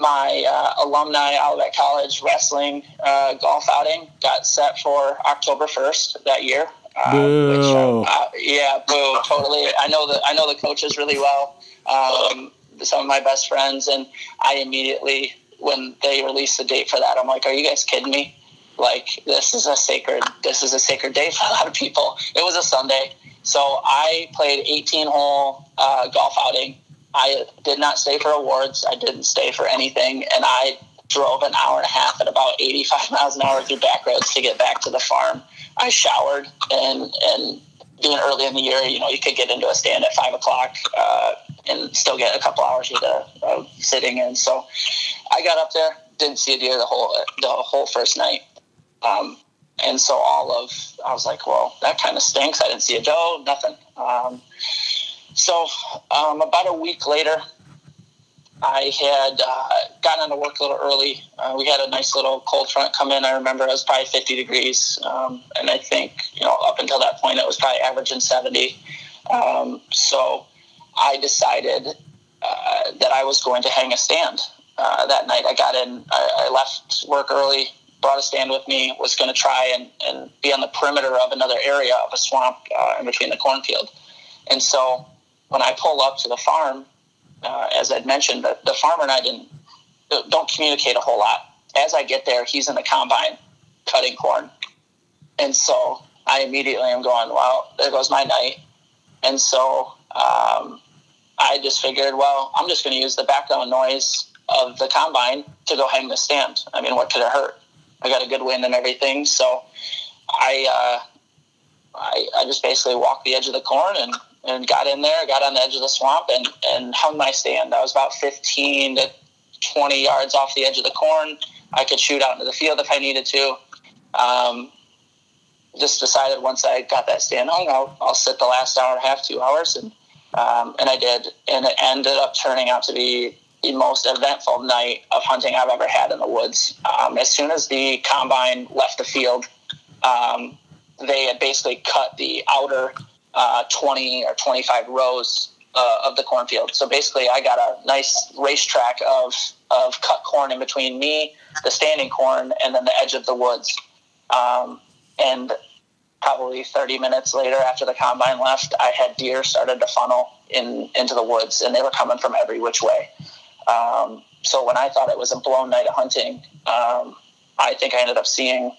my uh, alumni Olivet College wrestling uh, golf outing got set for October 1st that year. Uh, which, uh, yeah, boo, totally. I know the I know the coaches really well. Um, some of my best friends, and I immediately when they released the date for that, I'm like, "Are you guys kidding me? Like this is a sacred this is a sacred day <laughs> for a lot of people." It was a Sunday, so I played 18 hole uh, golf outing I did not stay for awards. I didn't stay for anything, and I drove an hour and a half at about 85 <laughs> miles an hour through back roads to get back to the farm. I showered and and being early in the year, you know, you could get into a stand at five o'clock uh, and still get a couple hours of the uh, sitting in. So I got up there, didn't see a deer the whole the whole first night. Um, and so all of I was like, well, that kind of stinks. I didn't see a doe, nothing. Um, so um, about a week later, I had uh, gotten into work a little early. Uh, we had a nice little cold front come in. I remember it was probably 50 degrees, um, and I think you know up until that point it was probably averaging 70. Um, so I decided uh, that I was going to hang a stand uh, that night. I got in. I, I, left work early, brought a stand with me. Was going to try and, and be on the perimeter of another area of a swamp uh, in between the cornfield, and so when I pull up to the farm, uh, as I'd mentioned, the, the farmer and I didn't don't communicate a whole lot. As I get there, he's in the combine cutting corn, and so I immediately am going, "Well, there goes my night." And so um, I just figured, well, I'm just going to use the background noise of the combine to go hang the stand. I mean, what could it hurt? I got a good wind and everything, so I uh, I, I just basically walked the edge of the corn and and got in there, got on the edge of the swamp, and, and hung my stand. I was about 15 to 20 yards off the edge of the corn. I could shoot out into the field if I needed to. Um, just decided once I got that stand hung, I'll, I'll sit the last hour and a half, two hours, and um, and I did, and it ended up turning out to be the most eventful night of hunting I've ever had in the woods. Um, as soon as the combine left the field, um, they had basically cut the outer uh, 20 or 25 rows uh, of the cornfield. So basically, I got a nice racetrack of, of cut corn in between me, the standing corn, and then the edge of the woods. Um, and probably 30 minutes later, after the combine left, I had deer started to funnel in into the woods, and they were coming from every which way. Um, so when I thought it was a blown night of hunting, um, I think I ended up seeing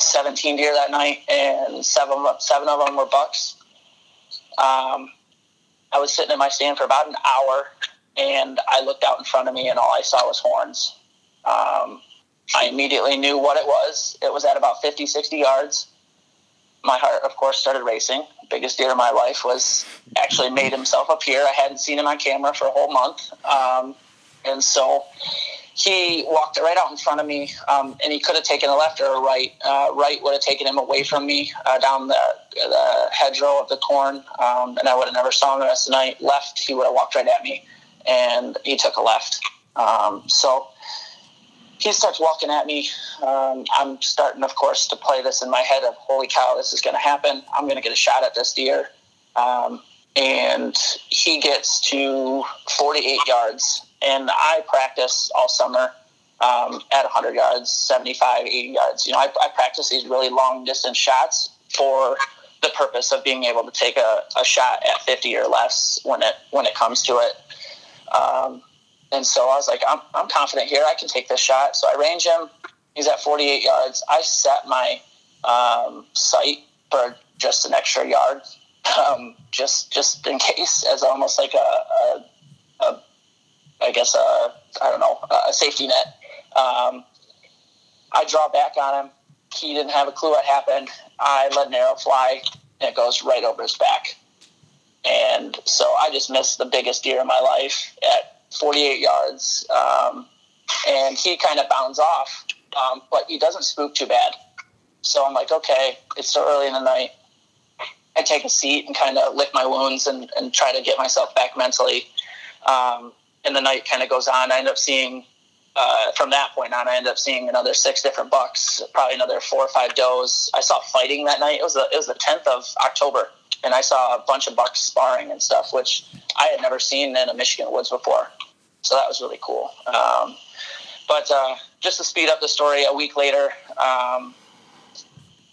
17 deer that night, and seven seven of them were bucks. Um, I was sitting in my stand for about an hour, and I looked out in front of me, and all I saw was horns. Um, I immediately knew what it was. It was at about 50, 60 yards. my heart, of course, started racing. Biggest deer of my life was actually made himself appear. I hadn't seen him on camera for a whole month, um, and so he walked right out in front of me, um, and he could have taken a left or a right. Uh, right would have taken him away from me uh, down the, the hedgerow of the corn, um, and I would have never saw him the rest of the night. Left, he would have walked right at me, and he took a left. Um, so he starts walking at me. Um, I'm starting, of course, to play this in my head of, holy cow, this is going to happen. I'm going to get a shot at this deer. Um, and he gets to 48 yards and I practice all summer um, at 100 yards, 75, 80 yards. You know, I, I, practice these really long distance shots for the purpose of being able to take a, a shot at 50 or less when it when it comes to it. Um, and so I was like, I'm, I'm confident here. I can take this shot. So I range him. He's at 48 yards. I set my um, sight for just an extra yard, um, just just in case, as almost like a, a, a I guess, a, I don't know, a safety net. Um, I draw back on him. He didn't have a clue what happened. I let an arrow fly, and it goes right over his back. And so I just missed the biggest deer in my life at 48 yards. Um, and he kind of bounds off, um, but he doesn't spook too bad. So I'm like, okay, it's so early in the night. I take a seat and kind of lick my wounds and, and try to get myself back mentally. Um, and the night kind of goes on. I end up seeing uh, from that point on, I end up seeing another six different bucks, probably another four or five does. I saw fighting that night. It was the, it was the 10th of October, and I saw a bunch of bucks sparring and stuff, which I had never seen in a Michigan woods before. So that was really cool. Um, but uh, just to speed up the story, a week later, um,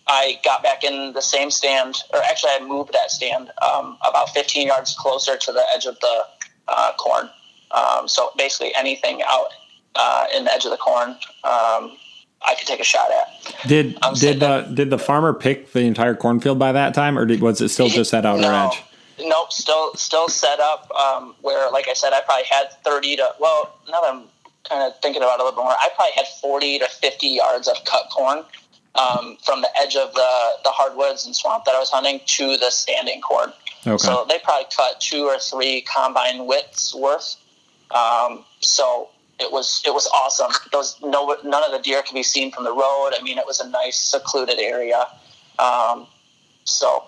I got back in the same stand, or actually, I moved that stand um, about 15 yards closer to the edge of the uh, corn. Um, so basically, anything out uh, in the edge of the corn, um, I could take a shot at. Did did the did the farmer pick the entire cornfield by that time, or did, was it still just that outer no, edge? Nope, still still set up um, where, like I said, I probably had thirty to well. Now that I'm kind of thinking about it a little bit more, I probably had forty to fifty yards of cut corn um, from the edge of the the hardwoods and swamp that I was hunting to the standing corn. Okay. So they probably cut two or three combine widths worth um, so it was it was awesome. Those no none of the deer could be seen from the road. I mean, it was a nice secluded area. Um, so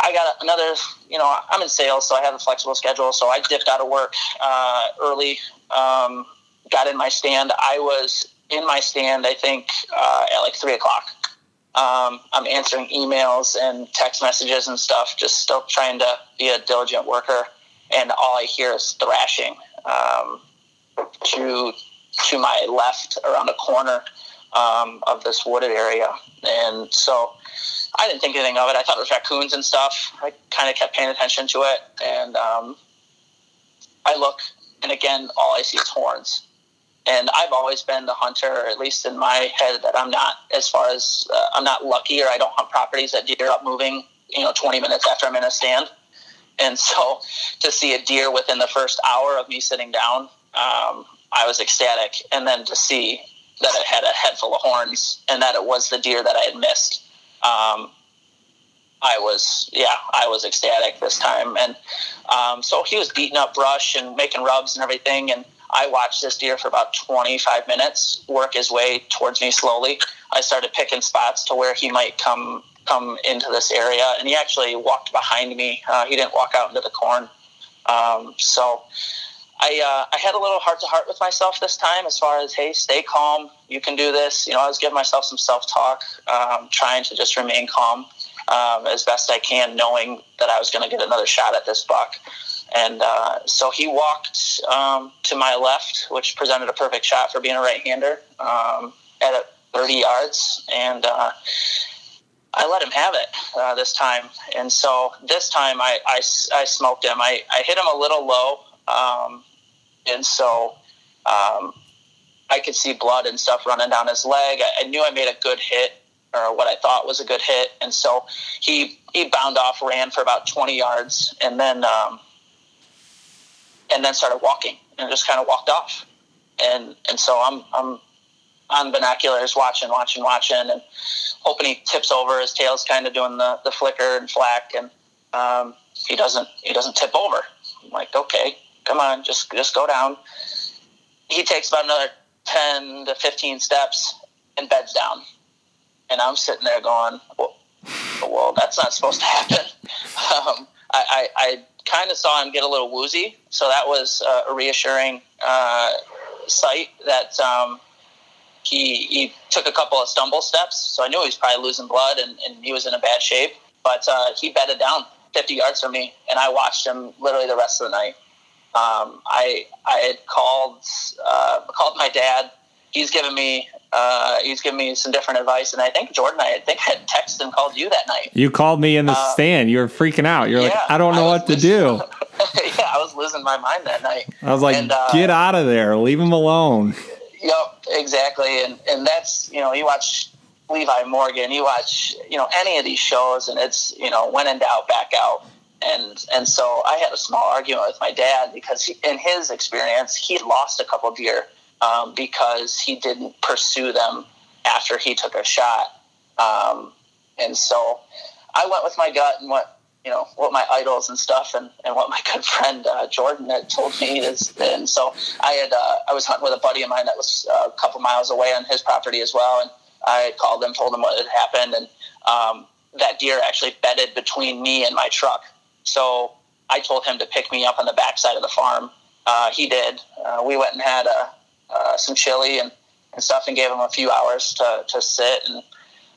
I got another. You know, I'm in sales, so I have a flexible schedule. So I dipped out of work uh, early. Um, got in my stand. I was in my stand. I think uh, at like three o'clock. Um, I'm answering emails and text messages and stuff, just still trying to be a diligent worker. And all I hear is thrashing um, to to my left around a corner um, of this wooded area, and so I didn't think anything of it. I thought it was raccoons and stuff. I kind of kept paying attention to it, and um, I look, and again, all I see is horns. And I've always been the hunter, or at least in my head, that I'm not as far as uh, I'm not lucky, or I don't hunt properties that deer up moving, you know, 20 minutes after I'm in a stand. And <laughs> so to see a deer within the first hour of me sitting down, um, I was ecstatic. And then to see that it had a head full of horns and that it was the deer that I had missed, um, I was, yeah, I was ecstatic this time. And um, so he was beating up brush and making rubs and everything. And I watched this deer for about 25 minutes work his way towards me slowly. I started picking spots to where he might come come into this area, and he actually walked behind me. Uh, he didn't walk out into the corn. Um, so I, uh, I had a little heart to heart with myself this time as far as, hey, stay calm. You can do this. You know, I was giving myself some self talk, um, trying to just remain calm um, as best I can, knowing that I was going to get another shot at this buck. And uh, so he walked um, to my left, which presented a perfect shot for being a right hander um, at 30 yards. And uh, I let him have it uh, this time. And so this time I, I, I, smoked him. I, I hit him a little low. Um, and so um, I could see blood and stuff running down his leg. I, I, knew I made a good hit or what I thought was a good hit. And so he, he bound off, ran for about 20 yards and then, um, and then started walking and just kind of walked off. And, and so I'm, I'm on binoculars, watching, watching, watching, and hoping he tips over. His tail's kind of doing the, the flicker and flack, and um, he doesn't he doesn't tip over. I'm like, okay, come on, just just go down. He takes about another ten to fifteen steps and beds down, and I'm sitting there going, well, well that's not supposed to happen. <laughs> Um, I, I, I kind of saw him get a little woozy, so that was uh, a reassuring uh, sight that um, he, he took a couple of stumble steps. So I knew he was probably losing blood and, and he was in a bad shape. But uh, he bedded down 50 yards from me, and I watched him literally the rest of the night. Um, I I had called uh, called my dad. He's given me uh, he's given me some different advice, and I think Jordan, I think I had texted and called you that night. You called me in the uh, stand. You were freaking out. You're yeah, like, I don't know I what to do. <laughs> yeah, I was losing my mind that night. I was like, and, uh, get out of there. Leave him alone. Yep, exactly. And and that's you know you watch Levi Morgan, you watch you know any of these shows, and it's you know when in doubt, back out. And and so I had a small argument with my dad because he, in his experience he lost a couple deer um, because he didn't pursue them after he took a shot. Um, and so I went with my gut and what you know what my idols and stuff and, and what my <laughs> good friend uh, Jordan had told me is and so I had uh, I was hunting with a buddy of mine that was uh, a couple miles away on his property as well. And I called him told him what had happened and um, that deer actually bedded between me and my truck. So I told him to pick me up on the backside of the farm. Uh, he did. Uh, we went and had a, uh, some chili and, and stuff and gave him a few hours to, to sit and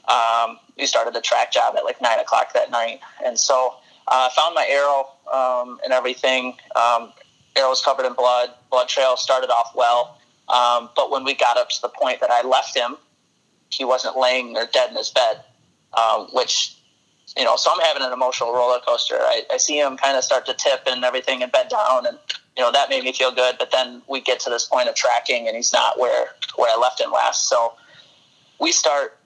um, we started the track job at like nine o'clock that night, and so I uh, found my arrow um, and everything. Um, arrow was covered in blood. Blood trail started off well, um, but when we got up to the point that I left him, he wasn't laying there dead in his bed, um, which you know. So I'm having an emotional roller coaster. I, I see him kind of start to tip and everything and bed down, and you know that made me feel good. But then we get to this point of tracking, and he's not where where I left him last. So we start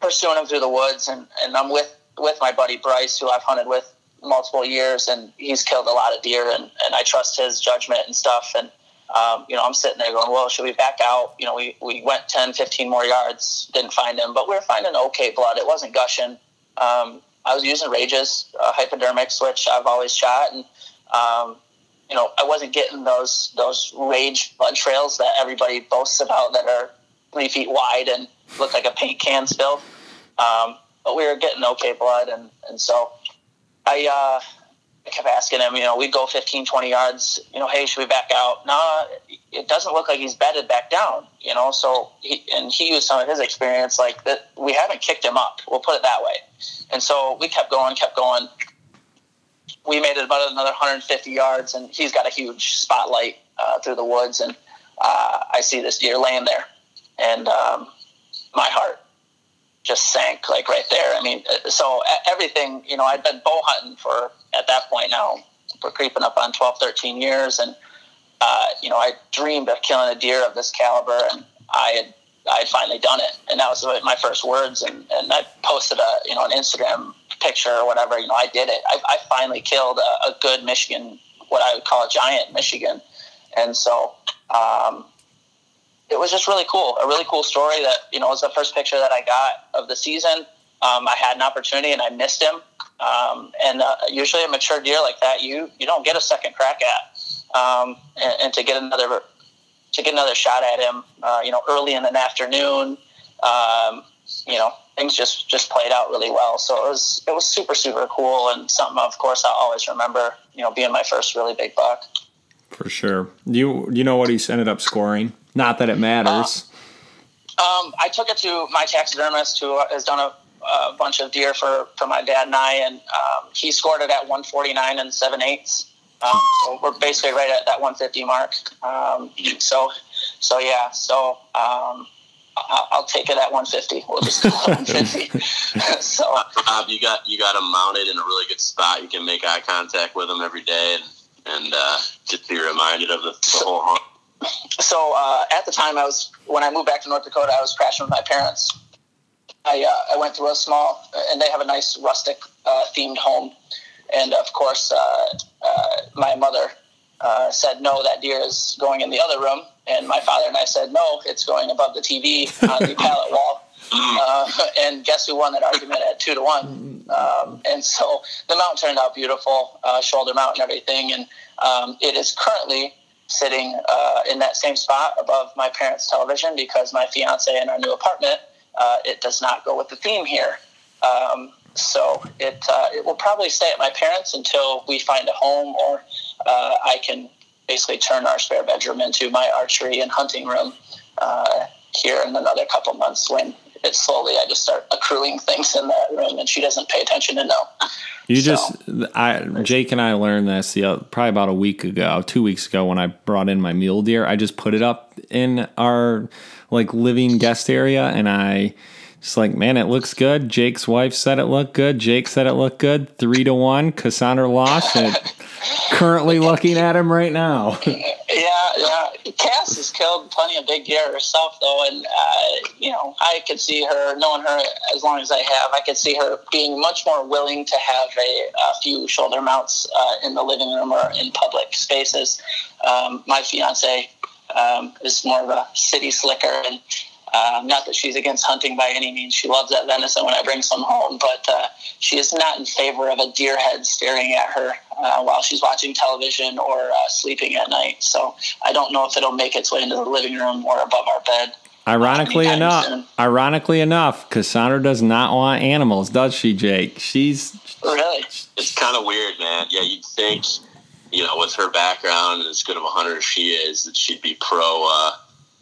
pursuing him through the woods, and, and I'm with with my buddy Bryce, who I've hunted with multiple years, and he's killed a lot of deer, and, and I trust his judgment and stuff. And um, you know, I'm sitting there going, well, should we back out? You know, we, we went 10, 15 more yards, didn't find him, but we were finding okay blood. It wasn't gushing. Um, I was using rages, uh, hypodermics, which I've always shot, and um, you know, I wasn't getting those those rage blood trails that everybody boasts about that are three feet wide and look like a paint can spill. Um, but we were getting okay blood, and, and so I, uh, I kept asking him, you know, we'd go 15, 20 yards, you know, hey, should we back out? No, it doesn't look like he's bedded back down, you know, so he, and he used some of his experience, like that we haven't kicked him up, we'll put it that way. And so we kept going, kept going. We made it about another 150 yards, and he's got a huge spotlight uh, through the woods, and uh, I see this deer laying there, and um, my heart just sank like right there. I mean, uh, so everything, you know, I'd been bow hunting for at that point now, we're creeping up on 12, 13 years. And, uh, you know, I dreamed of killing a deer of this caliber and I had, I had finally done it. And that was my first words. And, and I posted a, you know, an Instagram picture or whatever, you know, I did it. I, I finally killed a, a good Michigan, what I would call a giant Michigan. And so, um, it was just really cool. A really cool story that you know was the first picture that I got of the season. Um, I had an opportunity and I missed him. Um, and uh, usually a mature deer like that, you you don't get a second crack at. Um, and, and, to get another to get another shot at him, uh, you know, early in an afternoon, um, you know, things just just played out really well. So it was it was super super cool and something of course I'll always remember. You know, being my first really big buck. For sure. You you know what he's ended up scoring? Not that it matters. Uh, um, I took it to my taxidermist who has done a, a, bunch of deer for, for my dad and I, and um, he scored it at 149 and 7 eighths. Um, so we're basically right at that 150 mark. Um, so, so yeah, so um, I'll, I'll take it at 150. We'll just go 150. <laughs> <laughs> so, Rob, you got you got him mounted in a really good spot. You can make eye contact with him every day, and and uh, just be reminded of the, the whole hunt so uh, at the time, I was when I moved back to North Dakota, I was crashing with my parents. I uh, I went through a small, and they have a nice rustic uh, themed home, and of course, uh, uh, my mother uh, said no, that deer is going in the other room, And my father and I said, no, it's going above the TV on the pallet wall. Uh, and guess who won that argument at two to one? Um, and so the mount turned out beautiful, uh, shoulder mount and everything. And um, it is currently sitting uh, in that same spot above my parents' television because my fiance in our new apartment, uh, it does not go with the theme here. Um, so it uh, it will probably stay at my parents until we find a home or uh, I can basically turn our spare bedroom into my archery and hunting room uh, here in another couple months when it slowly I just start accruing things in that room and she doesn't pay attention to know. You so. just, I Jake and I learned this the probably about a week ago, two weeks ago when I brought in my mule deer. I just put it up in our like living guest area and I it's like, man, it looks good. Jake's wife said it looked good. Jake said it looked good. Three to one. Cassandra lost. And <laughs> currently looking at him right now. <laughs> yeah, yeah. Cass has killed plenty of big deer herself, though, and uh, you know, I could see her, knowing her as long as I have, I could see her being much more willing to have a, a few shoulder mounts uh, in the living room or in public spaces. Um, my fiance um, is more of a city slicker, and um, not that she's against hunting by any means. She loves that venison when I bring some home, but uh, she is not in favor of a deer head staring at her uh, while she's watching television or uh, sleeping at night. So I don't know if it'll make its way into the living room or above our bed. Ironically enough, soon. ironically enough, Cassandra does not want animals, does she, Jake? She's really. It's kind of weird, man. Yeah, you'd think, you know, with her background and as good of a hunter as she is, that she'd be pro uh,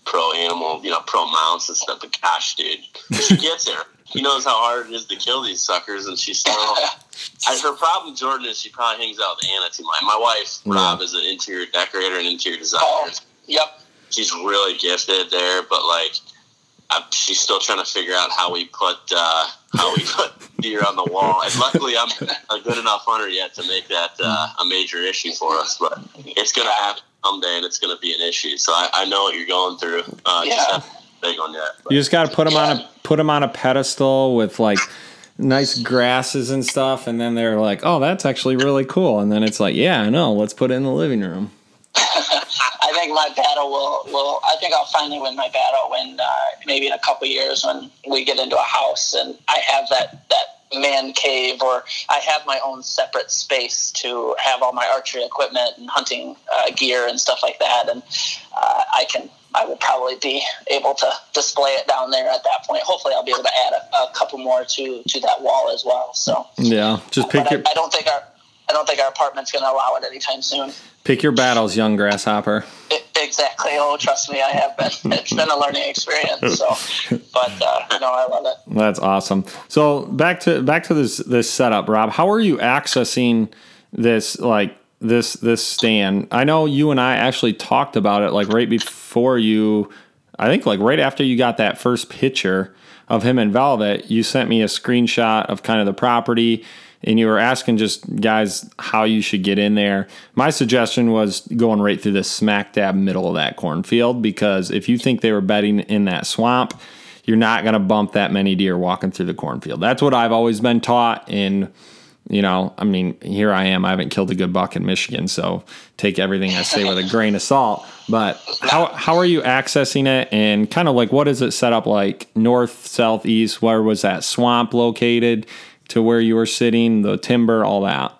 pro animal, you know, pro mounts and stuff. But gosh, dude, she gets there. He knows how hard it is to kill these suckers, and she's still. <laughs> I, her problem, Jordan, is she probably hangs out with Anna too much. My wife, yeah. Rob, is an interior decorator and interior designer. Oh, yep. She's really gifted there, but like, I'm, she's still trying to figure out how we put uh, how we put deer on the wall. And luckily, I'm a good enough hunter yet to make that uh, a major issue for us. But it's going to happen someday, and it's going to be an issue. So I, I, know what you're going through. Uh, yeah. Just big on that. But. You just got to put them yeah. on a put them on a pedestal with like nice grasses and stuff, and then they're like, "Oh, that's actually really cool." And then it's like, "Yeah, I know. Let's put it in the living room." <laughs> I think my battle will, will. I think I'll finally win my battle when uh, maybe in a couple years when we get into a house and I have that that man cave or I have my own separate space to have all my archery equipment and hunting uh, gear and stuff like that. And uh, I can, I will probably be able to display it down there at that point. Hopefully I'll be able to add a, a couple more to, to that wall as well. So yeah, just pick your, I, I don't think our, I don't think our apartment's going to allow it anytime soon. Pick your battles, young grasshopper. It, exactly. Oh, trust me, I have been. <laughs> It's been a learning experience. So, but uh, no, I love it. That's awesome. So back to back to this this setup, Rob. How are you accessing this like this this stand? I know you and I actually talked about it like right before you. I think like right after you got that first picture of him in Velvet, you sent me a screenshot of kind of the property and you were asking just guys how you should get in there. My suggestion was going right through the smack dab middle of that cornfield because if you think they were bedding in that swamp, you're not going to bump that many deer walking through the cornfield. That's what I've always been taught. In you know, I mean, here I am. I haven't killed a good buck in Michigan, so take everything I say with a grain of salt. But how how are you accessing it, and kind of like what is it set up like? North, south, east. Where was that swamp located? To where you were sitting, the timber, all that?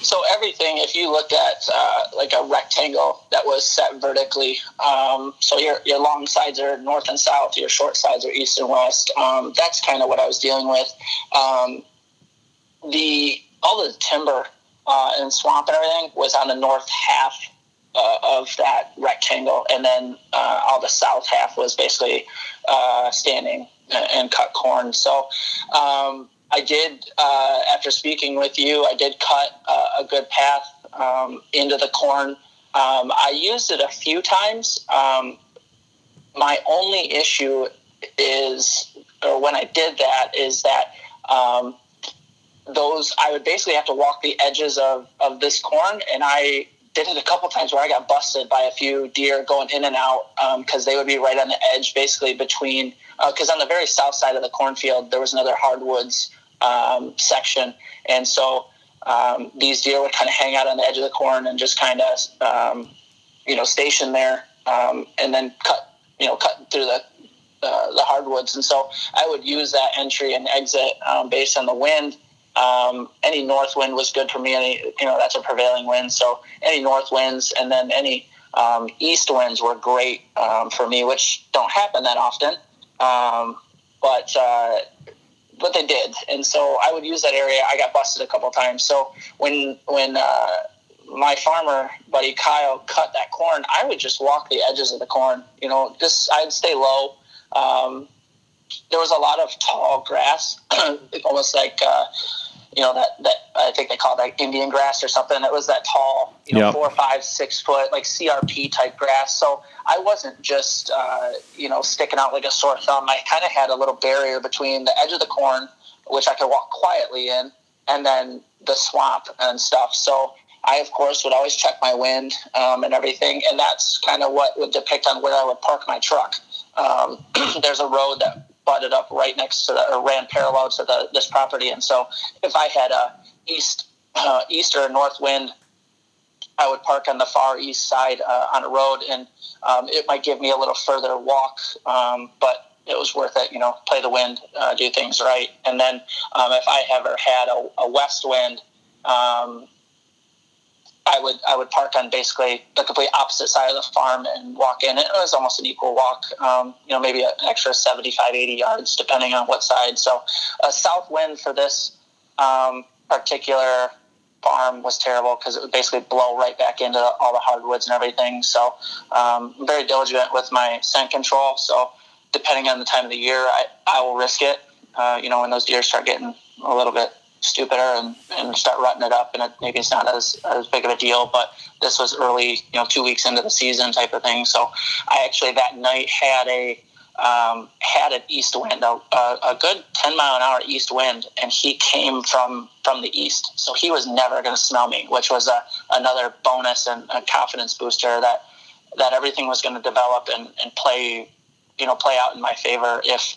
So everything, if you looked at uh, like a rectangle that was set vertically, um, so your your long sides are north and south, your short sides are east and west. Um, that's kind of what I was dealing with. Um, the all the timber uh, and swamp and everything was on the north half uh, of that rectangle, and then uh, all the south half was basically uh, standing and cut corn. So um, I did, uh, after speaking with you, I did cut uh, a good path um, into the corn. Um, I used it a few times. Um, my only issue is, or when I did that, is that um, those I would basically have to walk the edges of, of this corn, and I did it a couple times where I got busted by a few deer going in and out because um, they would be right on the edge, basically between. Because uh, on the very south side of the cornfield, there was another hardwoods um, section. And so um, these deer would kind of hang out on the edge of the corn and just kind of, um, you know, station there um, and then cut you know cut through the uh, the hardwoods. And so I would use that entry and exit um, based on the wind. Um, any north wind was good for me. Any you know that's a prevailing wind. So any north winds and then any um, east winds were great um, for me, which don't happen that often. But uh, but they did, and so I would use that area. I got busted a couple times. So when when uh, my farmer buddy Kyle cut that corn, I would just walk the edges of the corn. You know, just I'd stay low. Um, there was a lot of tall grass, <clears throat> almost like uh, you know that that I think they call that Indian grass or something. It was that tall, you know, yep. four, five, six foot, like CRP type grass. So I wasn't just uh, you know sticking out like a sore thumb. I kind of had a little barrier between the edge of the corn, which I could walk quietly in, and then the swamp and stuff. So I, of course, would always check my wind um, and everything, and that's kind of what would depict on where I would park my truck. Um, <clears throat> there's a road that butted up right next to the, or ran parallel to the, this property. And so if I had a east, uh, east or north wind, I would park on the far east side uh, on a road, and um, it might give me a little further walk, um, but it was worth it. You know, play the wind, uh, do things right, and then um, if I ever had a, a west wind, um, I would I would park on basically the complete opposite side of the farm and walk in. It was almost an equal walk, um, you know, maybe an extra 75, 80 yards depending on what side. So a south wind for this um, particular farm was terrible because it would basically blow right back into all the hardwoods and everything. So um, I'm very diligent with my scent control. So depending on the time of the year, I, I will risk it. Uh, you know, when those deer start getting a little bit stupider and, and start rutting it up. And it, maybe it's not as, as big of a deal, but this was early, you know, two weeks into the season type of thing. So I actually that night had a, um, had an east wind, a, a, good 10 mile an hour east wind, and he came from, from the east. So he was never going to smell me, which was a, another bonus and a confidence booster that, that everything was going to develop and, and play, you know, play out in my favor if,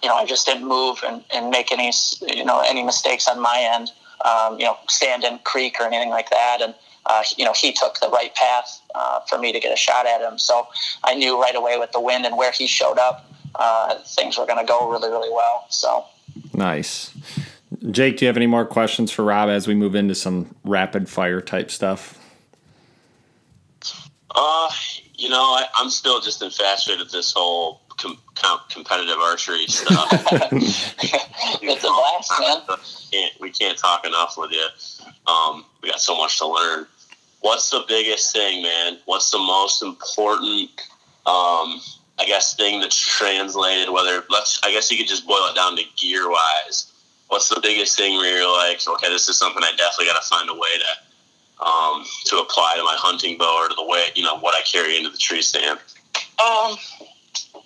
you know, I just didn't move and, and make any, you know, any mistakes on my end, um, you know, stand in creek or anything like that. And, uh, you know, he took the right path uh, for me to get a shot at him. So I knew right away with the wind and where he showed up, uh, things were going to go really, really well. So nice. Jake, do you have any more questions for Rob as we move into some rapid fire type stuff? Uh, you know, I, am still just infatuated with this whole com- com- competitive archery stuff. <laughs> it's a blast, man. Can't, we can't talk enough with you. Um, we got so much to learn. What's the biggest thing, man? What's the most important, um, I guess, thing that's translated? Whether let's, I guess you could just boil it down to gear wise. What's the biggest thing where you're like, okay, this is something I definitely got to find a way to um, to apply to my hunting bow or to the way you know what I carry into the tree stand? Um,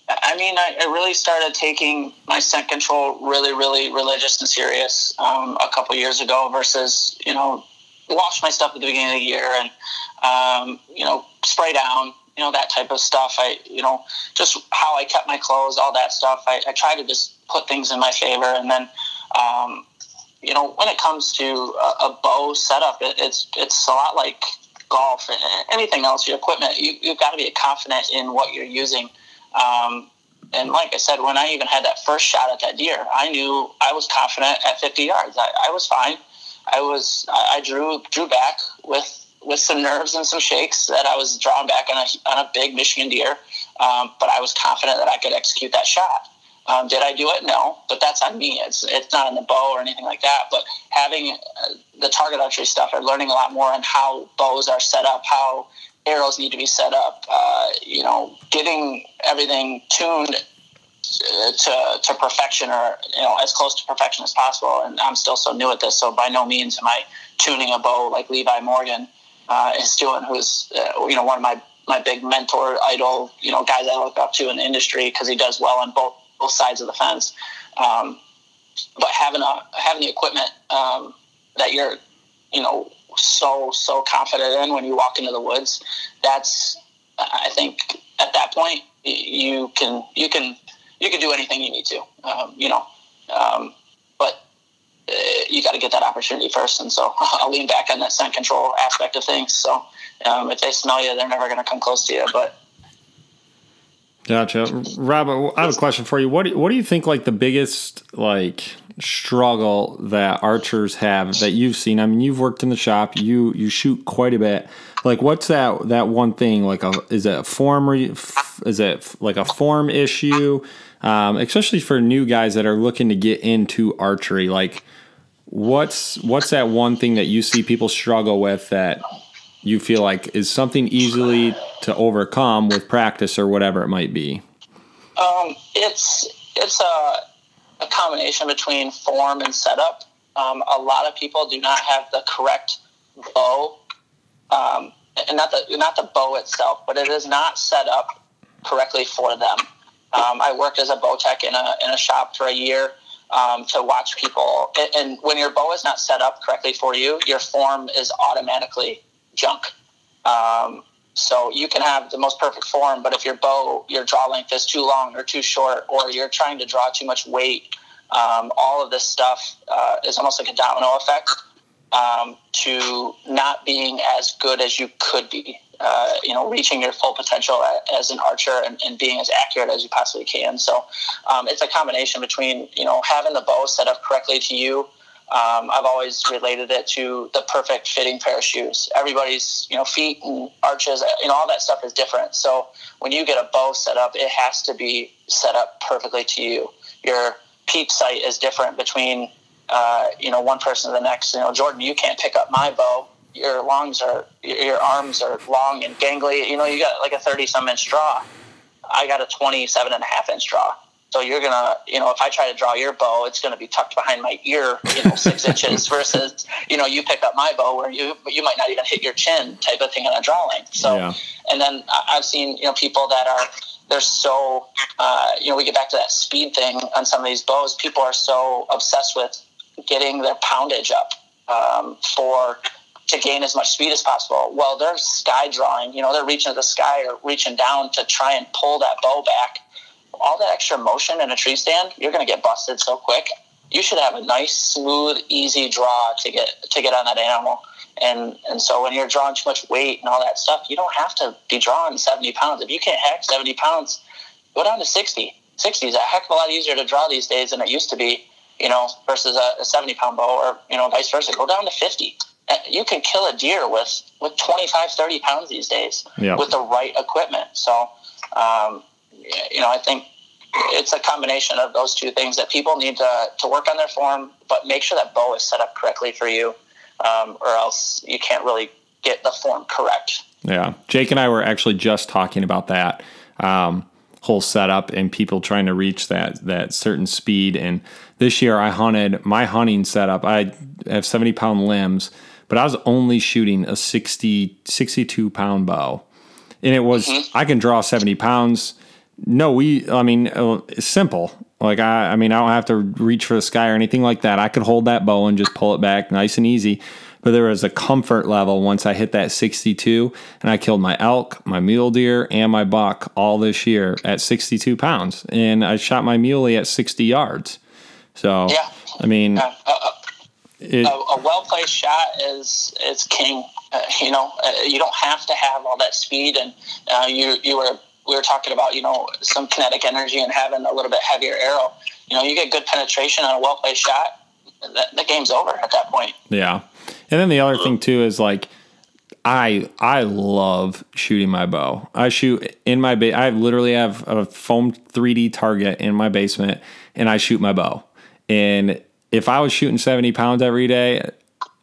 I mean, I, I, really started taking my scent control really, really religious and serious um, a couple years ago versus, you know, wash my stuff at the beginning of the year and, um, you know, spray down, you know, that type of stuff. I, you know, just how I kept my clothes, all that stuff. I, I try to just put things in my favor. And then, um, you know, when it comes to a, a bow setup, it, it's, it's a lot like golf, anything else, your equipment, you, you've got to be confident in what you're using. Um, and like I said, when I even had that first shot at that deer, I knew I was confident at 50 yards. I, I was fine. I was I, drew drew back with with some nerves and some shakes that I was drawn back on a on a big Michigan deer, um, but I was confident that I could execute that shot. Um, did I do it? No, but that's on me. It's it's not in the bow or anything like that. But having uh, the target archery stuff, or learning a lot more on how bows are set up, how arrows need to be set up. Uh, you know, getting everything tuned to, to perfection or you know as close to perfection as possible. And I'm still so new at this, so by no means am I tuning a bow like Levi Morgan uh, is doing, who's uh, you know one of my my big mentor, idol, you know, guys I look up to in the industry because he does well on both both sides of the fence. Um, but having a having the equipment um, that you're, you know, so so confident in when you walk into the woods. That's I think at that point you can you can you can do anything you need to. Um, you know, um, but uh, you got to get that opportunity first. And so <laughs> I'll lean back on that scent control aspect of things. So um, if they smell you, they're never going to come close to you. But Gotcha, Rob. I have a question for you. What do, what do you think like the biggest like struggle that archers have that you've seen? I mean, you've worked in the shop. You you shoot quite a bit. Like, what's that that one thing? Like, a is it a form? Re, is it like a form issue? Um, especially for new guys that are looking to get into archery. Like, what's what's that one thing that you see people struggle with that you feel like is something easily to overcome with practice or whatever it might be? Um, it's it's a, a combination between form and setup. Um, a lot of people do not have the correct bow, um, and not the not the bow itself, but it is not set up correctly for them. Um, I worked as a bow tech in a in a shop for a year. Um, to watch people. And when your bow is not set up correctly for you, your form is automatically junk. Um, so you can have the most perfect form, but if your bow, your draw length is too long or too short, or you're trying to draw too much weight, um, all of this stuff uh, is almost like a domino effect um, to not being as good as you could be. Uh, you know, reaching your full potential as an archer and, and, being as accurate as you possibly can. So um, it's a combination between you know having the bow set up correctly to you, um, I've always related it to the perfect fitting pair of shoes. Everybody's, you know, feet and arches, you know, all that stuff is different. So when you get a bow set up, it has to be set up perfectly to you. Your peep sight is different between, uh, you know, one person to the next. You know, Jordan, you can't pick up my bow. Your longs are, your arms are long and gangly. You know, you got like a 30 some inch draw. I got a 27 and a half inch draw. So you're gonna, you know, if I try to draw your bow, it's gonna be tucked behind my ear, you know, six <laughs> inches versus, you know, you pick up my bow where you you might not even hit your chin, type of thing on a draw length. So, yeah. and then I've seen, you know, people that are they're so, uh, you know, we get back to that speed thing on some of these bows. People are so obsessed with getting their poundage up um, for to gain as much speed as possible. Well, they're sky drawing, you know, they're reaching to the sky or reaching down to try and pull that bow back all that extra motion in a tree stand, you're going to get busted so quick. You should have a nice, smooth, easy draw to get to get on that animal. And and so when you're drawing too much weight and all that stuff, you don't have to be drawing 70 pounds. If you can't hack 70 pounds, go down to 60. 60 is a heck of a lot easier to draw these days than it used to be. You know, versus a, a 70 pound bow, or you know, vice versa. Go down to 50 uh, you can kill a deer with with 25 30 pounds these days yeah. with the right equipment so um, you know i think it's a combination of those two things that people need to, to work on their form, but make sure that bow is set up correctly for you, um, or else you can't really get the form correct. Yeah. Jake and I were actually just talking about that um, whole setup and people trying to reach that, that certain speed. And this year I hunted my hunting setup. I have 70 pound limbs, but I was only shooting a 60, 62 pound bow. And it was, mm-hmm. I can draw 70 pounds no, we. I mean, uh, it's simple. Like I, I mean, I don't have to reach for the sky or anything like that. I could hold that bow and just pull it back nice and easy. But there was a comfort level once I hit that 62, and I killed my elk, my mule deer, and my buck all this year at 62 pounds, and I shot my muley at 60 yards. So, yeah. I mean, uh, uh, it, a, a well placed shot is is king. Uh, you know, uh, you don't have to have all that speed, and uh, you you were we were talking about, you know, some kinetic energy and having a little bit heavier arrow. You know, you get good penetration on a well placed shot, that, the game's over at that point. Yeah. And then the other thing too is like I I love shooting my bow. I shoot in my ba- I literally have a foam 3D target in my basement and I shoot my bow. And if I was shooting 70 pounds every day,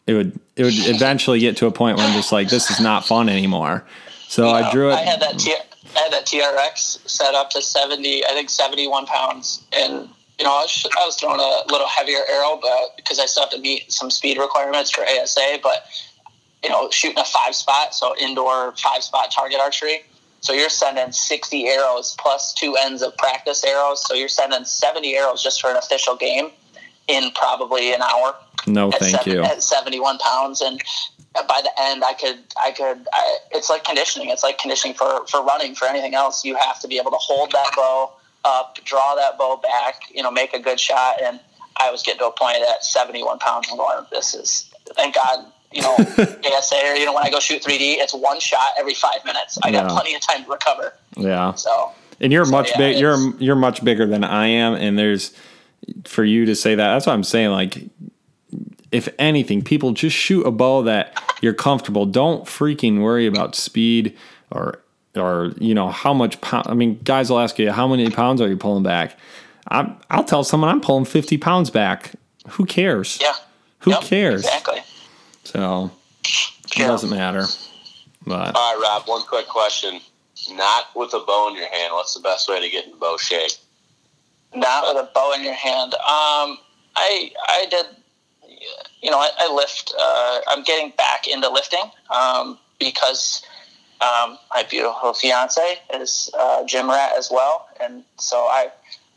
it would it would eventually get to a point where I'm just like this is not fun anymore. So you know, I drew it. I had that t- I had that TRX set up to 70, I think 71 pounds. And, you know, I was, I was throwing a little heavier arrow, but because I still have to meet some speed requirements for ASA, but, you know, shooting a five spot, so indoor five spot target archery. So you're sending 60 arrows plus two ends of practice arrows. So you're sending 70 arrows just for an official game in probably an hour. No, thank seven, you. At 71 pounds. And by the end, I could, I could, I, it's like conditioning. It's like conditioning for, for running, for anything else. You have to be able to hold that bow up, draw that bow back, you know, make a good shot. And I was getting to a point at 71 pounds and going, this is, thank God, you know, <laughs> ASA or, you know, when I go shoot 3D, it's one shot every five minutes. I got yeah. plenty of time to recover. Yeah. So, And you're So, much yeah, big. You're you're much bigger than I am, and there's for you to say that. That's what I'm saying. Like, if anything, people just shoot a bow that you're comfortable. Don't freaking worry about speed or or you know how much pound. I mean, guys will ask you how many pounds are you pulling back. I'm, I'll tell someone I'm pulling 50 pounds back. Who cares? Yeah. Who Yep, cares? Exactly. So it Yeah. doesn't matter. But All right, Rob. One quick question. Not with a bow in your hand. What's the best way to get in bow shape? Not with a bow in your hand. Um, I I did. You know, I, I lift. Uh, I'm getting back into lifting um, because um, my beautiful fiance is a gym rat as well, and so I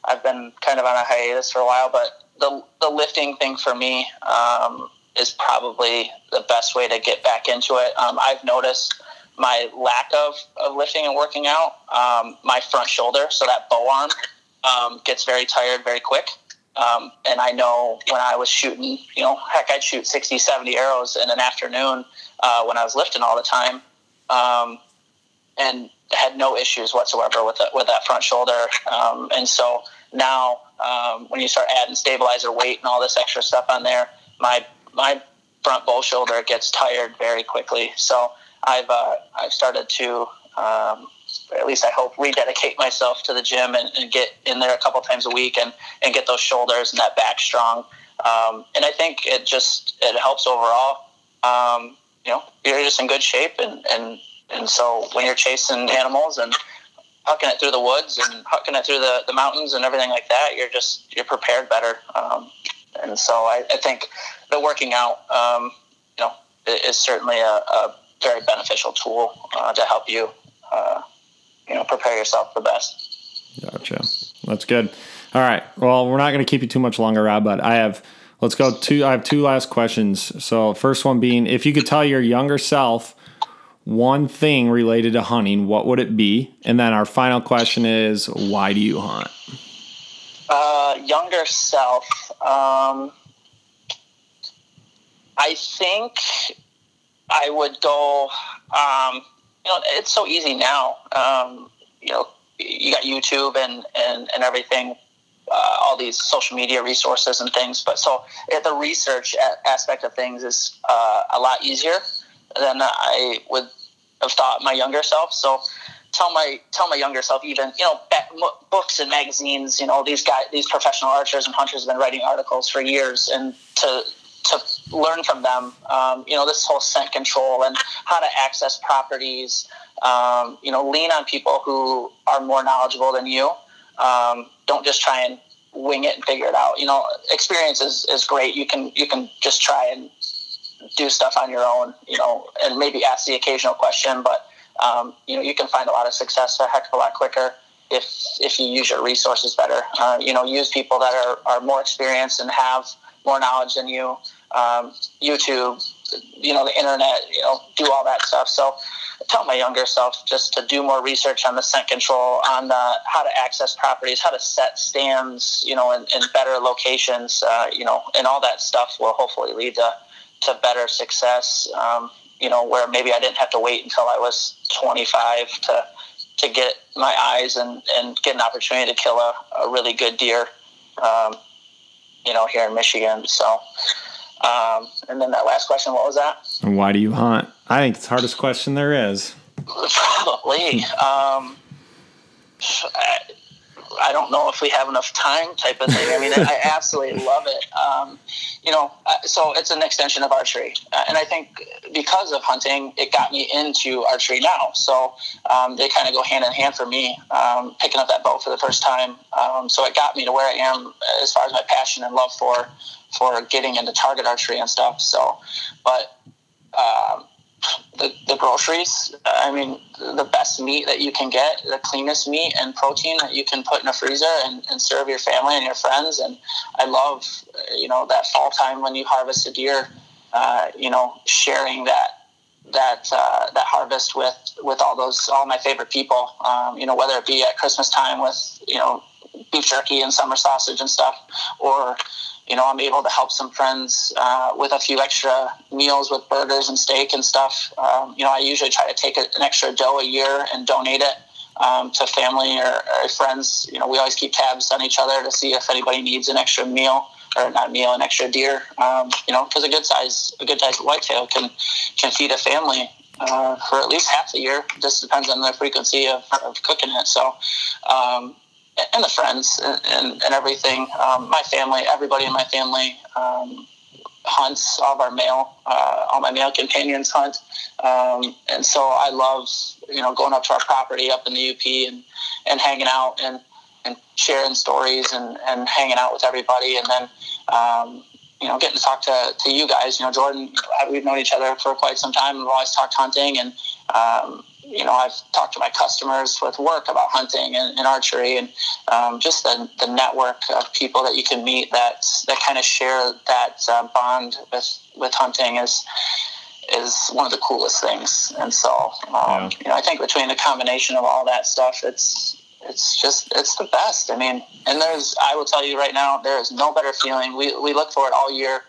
I've been kind of on a hiatus for a while. But the the lifting thing for me um, is probably the best way to get back into it. Um, I've noticed my lack of, of lifting and working out, um, my front shoulder, so that bow arm, um, gets very tired very quick. Um, and I know when I was shooting, you know, heck, I'd shoot 60, 70 arrows in an afternoon uh, when I was lifting all the time. Um, and had no issues whatsoever with, the, with that front shoulder. Um, and so now um, when you start adding stabilizer weight and all this extra stuff on there, my, my front bow shoulder gets tired very quickly. So I've, uh, I've started to, um, at least I hope, rededicate myself to the gym and, and get in there a couple times a week and, and get those shoulders and that back strong. Um, and I think it just it helps overall. Um, you know, you're just in good shape, and, and and so when you're chasing animals and hucking it through the woods and hucking it through the, the mountains and everything like that, you're just you're prepared better. Um, and so I, I think the working out, um, you know, is certainly a, a very beneficial tool uh, to help you, uh, you know, prepare yourself the best. Gotcha. That's good. All right. Well, we're not going to keep you too much longer, Rob, but I have, let's go two, I have two last questions. So, first one being if you could tell your younger self one thing related to hunting, what would it be? And then our final question is why do you hunt? Uh, younger self. Um, I think I would go. Um, you know, it's so easy now. Um, you know, you got YouTube and and and everything. Uh, all these social media resources and things, but so the research aspect of things is uh, a lot easier than I would have thought my younger self. So tell my tell my younger self even you know books and magazines you know these guys these professional archers and hunters have been writing articles for years and to to learn from them um, you know this whole scent control and how to access properties um, you know lean on people who are more knowledgeable than you um, don't just try and wing it and figure it out you know experience is, is great you can you can just try and do stuff on your own, you know, and maybe ask the occasional question, but um, you know, you can find a lot of success a heck of a lot quicker if if you use your resources better. Uh, you know, use people that are, are more experienced and have more knowledge than you. Um, YouTube, you know, the internet, you know, do all that stuff. So I tell my younger self just to do more research on the scent control, on the, how to access properties, how to set stands, you know, in, in better locations, uh, you know, and all that stuff will hopefully lead to to better success. Um, you know, where maybe I didn't have to wait until I was 25 to to get my eyes and, and get an opportunity to kill a, a really good deer. Um, you know, here in Michigan. So, um, and then that last question, what was that? And why do you hunt? I think it's the hardest question there is. <laughs> Probably. Um, I, I don't know if we have enough time, type of thing. I mean, I <laughs> absolutely love it. Um, you know, so it's an extension of archery, uh, and I think because of hunting, it got me into archery now. So um, they kind of go hand in hand for me. Um, picking up that bow for the first time, um, so it got me to where I am as far as my passion and love for for getting into target archery and stuff. So, but. Um, the, the groceries. I mean, the best meat that you can get, the cleanest meat and protein that you can put in a freezer and, and serve your family and your friends. And I love, you know, that fall time when you harvest a deer, uh, you know, sharing that that uh, that harvest with with all those all my favorite people. Um, you know, whether it be at Christmas time with you know beef jerky and summer sausage and stuff, or you know, I'm able to help some friends uh, with a few extra meals with burgers and steak and stuff. Um, you know, I usually try to take a, an extra doe a year and donate it um, to family or, or, friends. You know, we always keep tabs on each other to see if anybody needs an extra meal or not meal, an extra deer. Um, you know, because a good size, a good size whitetail can can feed a family uh, for at least half the year. Just depends on the frequency of, of cooking it. So. Um, and the friends and, and, and everything. Um, my family, everybody in my family um, hunts. All of our male, uh, all my male companions hunt, um, and so I love you know going up to our property up in the UP and and hanging out and and sharing stories and and hanging out with everybody, and then. Um, you know, getting to talk to, to you guys. You know, Jordan, we've known each other for quite some time. We've always talked hunting, and um, you know, I've talked to my customers with work about hunting and, and archery, and um, just the, the network of people that you can meet that that kind of share that uh, bond with with hunting is is one of the coolest things. And so, um, yeah. you know, I think between the combination of all that stuff, it's it's just it's the best. I mean, and there's I will tell you right now, there is no better feeling. We we look for it all year.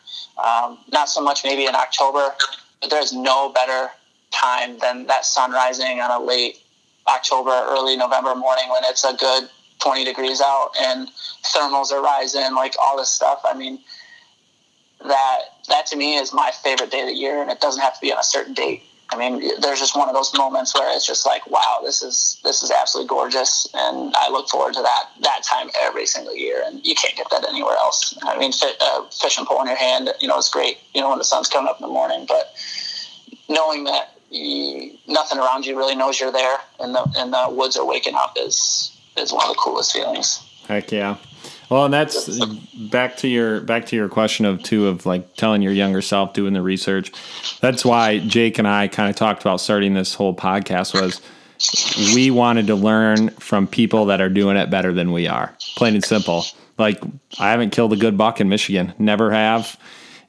Um, not so much maybe in October, but there's no better time than that sun rising on a late October, early November morning when it's a good 20 degrees out and thermals are rising, like all this stuff. I mean, that that to me is my favorite day of the year, and it doesn't have to be on a certain date. I mean, there's just one of those moments where it's just like, wow, this is this is absolutely gorgeous, and I look forward to that that time every single year, and you can't get that anywhere else. I mean, fit, uh, pole in your hand, you know, it's great, you know, when the sun's coming up in the morning, but knowing that you, nothing around you really knows you're there, and the and the woods are waking up is is one of the coolest feelings. Heck yeah. Well, and that's back to your back to your question of two of like telling your younger self doing the research. That's why Jake and I kind of talked about starting this whole podcast was we wanted to learn from people that are doing it better than we are. Plain and simple. Like I haven't killed a good buck in Michigan, never have,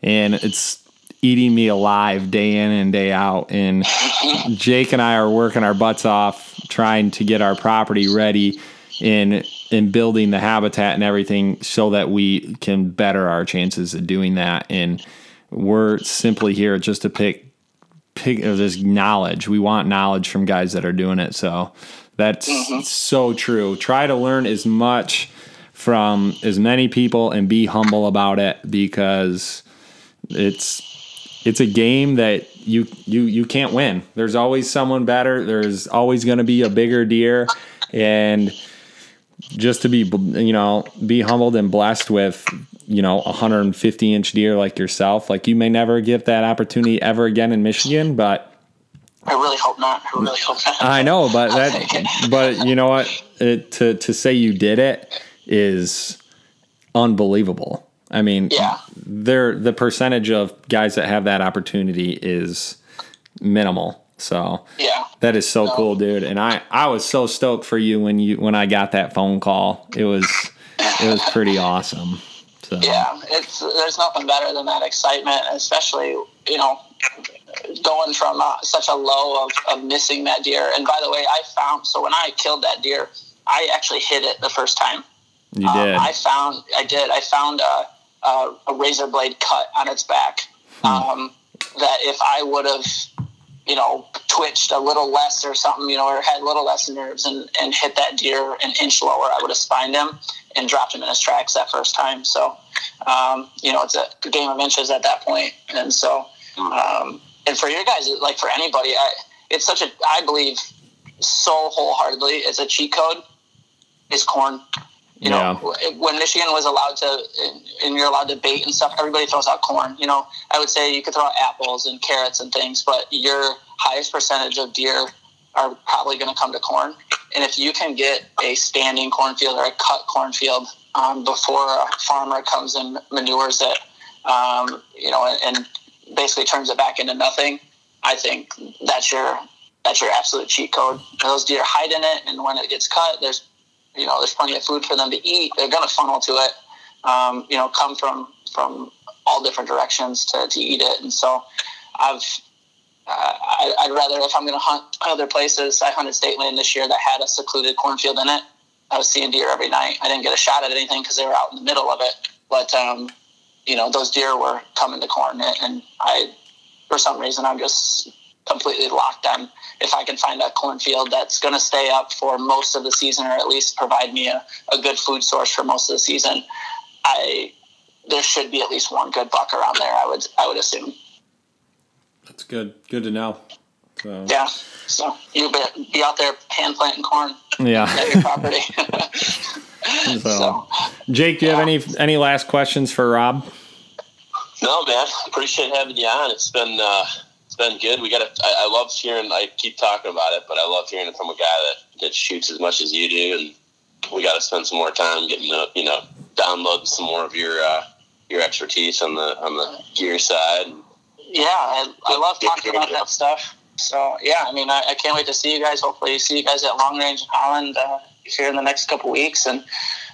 and it's eating me alive day in and day out. And <laughs> Jake and I are working our butts off trying to get our property ready in in building the habitat and everything so that we can better our chances of doing that. And we're simply here just to pick pick this knowledge. We want knowledge from guys that are doing it. So that's mm-hmm. so true. Try to learn as much from as many people and be humble about it because it's it's a game that you you you can't win. There's always someone better. There's always going to be a bigger deer, and just to be you know be humbled and blessed with you know a 150 inch deer like yourself. Like you may never get that opportunity ever again in Michigan, but I really hope not. I really hope not. I know, but that but you know what? It, to to say you did it is unbelievable. I mean, yeah, there the percentage of guys that have that opportunity is minimal. So yeah, that is so cool, dude. And I I was so stoked for you when you when I got that phone call. It was it was pretty awesome. So yeah, it's there's nothing better than that excitement, especially you know going from uh, such a low of, of missing that deer. And by the way, I found so when I killed that deer, I actually hit it the first time. You did. Um, I found I did. I found a uh, a razor blade cut on its back. Hmm. Um, that if I would have, you know, twitched a little less or something, you know, or had a little less nerves and, and hit that deer an inch lower, I would have spined him and dropped him in his tracks that first time. So, um, you know, it's a game of inches at that point. And so, um, and for your guys, like for anybody, I, it's such a, I believe so wholeheartedly, it's a cheat code is corn. You know, yeah. when Michigan was allowed to, and you're allowed to bait and stuff, everybody throws out corn. You know, I would say you could throw out apples and carrots and things, but your highest percentage of deer are probably going to come to corn. And if you can get a standing cornfield or a cut cornfield um, before a farmer comes and manures it, um, you know, and, and basically turns it back into nothing, I think that's your that's your absolute cheat code. Those deer hide in it, and when it gets cut, there's you know, there's plenty of food for them to eat. They're going to funnel to it. Um, you know, come from from all different directions to, to eat it. And so, I've uh, I, would rather if I'm going to hunt other places. I hunted state land this year that had a secluded cornfield in it. I was seeing deer every night. I didn't get a shot at anything because they were out in the middle of it. But um, you know, those deer were coming to corn, and I, for some reason, I'm just completely locked on if I can find a cornfield that's going to stay up for most of the season or at least provide me a, a good food source for most of the season. I there should be at least one good buck around there. I would I would assume. That's good. Good to know. So. Yeah. So you be, be out there hand planting corn. Yeah. <laughs> At your property. <laughs> so, so, Jake, do you yeah. have any any last questions for Rob? No, man. Appreciate having you on. It's been uh, it's been good. We got. I, I love hearing. I keep talking about it, but I love hearing it from a guy that that shoots as much as you do, and we got to spend some more time getting the you know download some more of your uh, your expertise on the on the gear side. Yeah, I, I love talking about that stuff. So yeah, I mean, I, I, can't wait to see you guys. Hopefully, see you guys at Long Range Holland uh, here in the next couple weeks and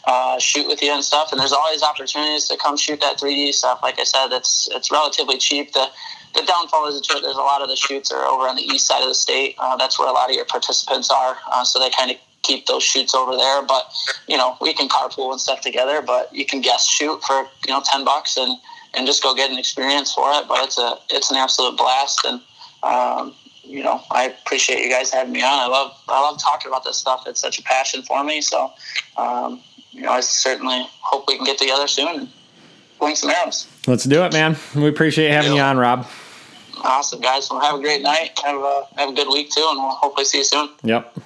uh, shoot with you and stuff. And there's always opportunities to come shoot that 3D stuff. Like I said, it's it's relatively cheap. The the downfall is that there's a lot of the shoots are over on the east side of the state. Uh, that's where a lot of your participants are. Uh, so they kind of keep those shoots over there. But you know, we can carpool and stuff together. But you can guest shoot for you know ten bucks and and just go get an experience for it. But it's a it's an absolute blast and. Um, you know, I appreciate you guys having me on. I love I love talking about this stuff. It's such a passion for me. So, um, you know, I certainly hope we can get together soon and wing some arrows. Let's do it, man. We appreciate having you on, Rob. Awesome, guys. Well, have a great night. Have a have a good week too, and we'll hopefully see you soon. Yep.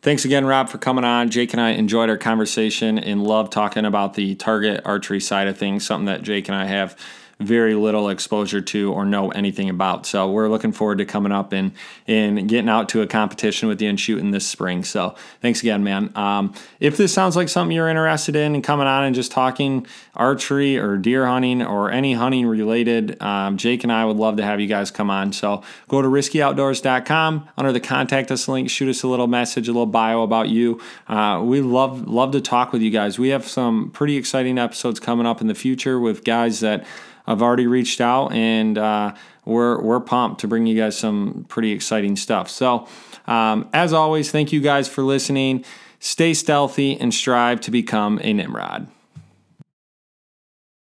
Thanks again, Rob, for coming on. Jake and I enjoyed our conversation and love talking about the target archery side of things, something that Jake and I have very little exposure to or know anything about. So we're looking forward to coming up and and getting out to a competition with you and shooting this spring. So thanks again, man. Um, if this sounds like something you're interested in and coming on and just talking archery or deer hunting or any hunting related, um, Jake and I would love to have you guys come on. So go to riskyoutdoors.com under the contact us link, shoot us a little message, a little bio about you. Uh, we love love to talk with you guys. We have some pretty exciting episodes coming up in the future with guys that I've already reached out and uh, we're we're pumped to bring you guys some pretty exciting stuff. So, um, as always, thank you guys for listening. Stay stealthy and strive to become a Nimrod.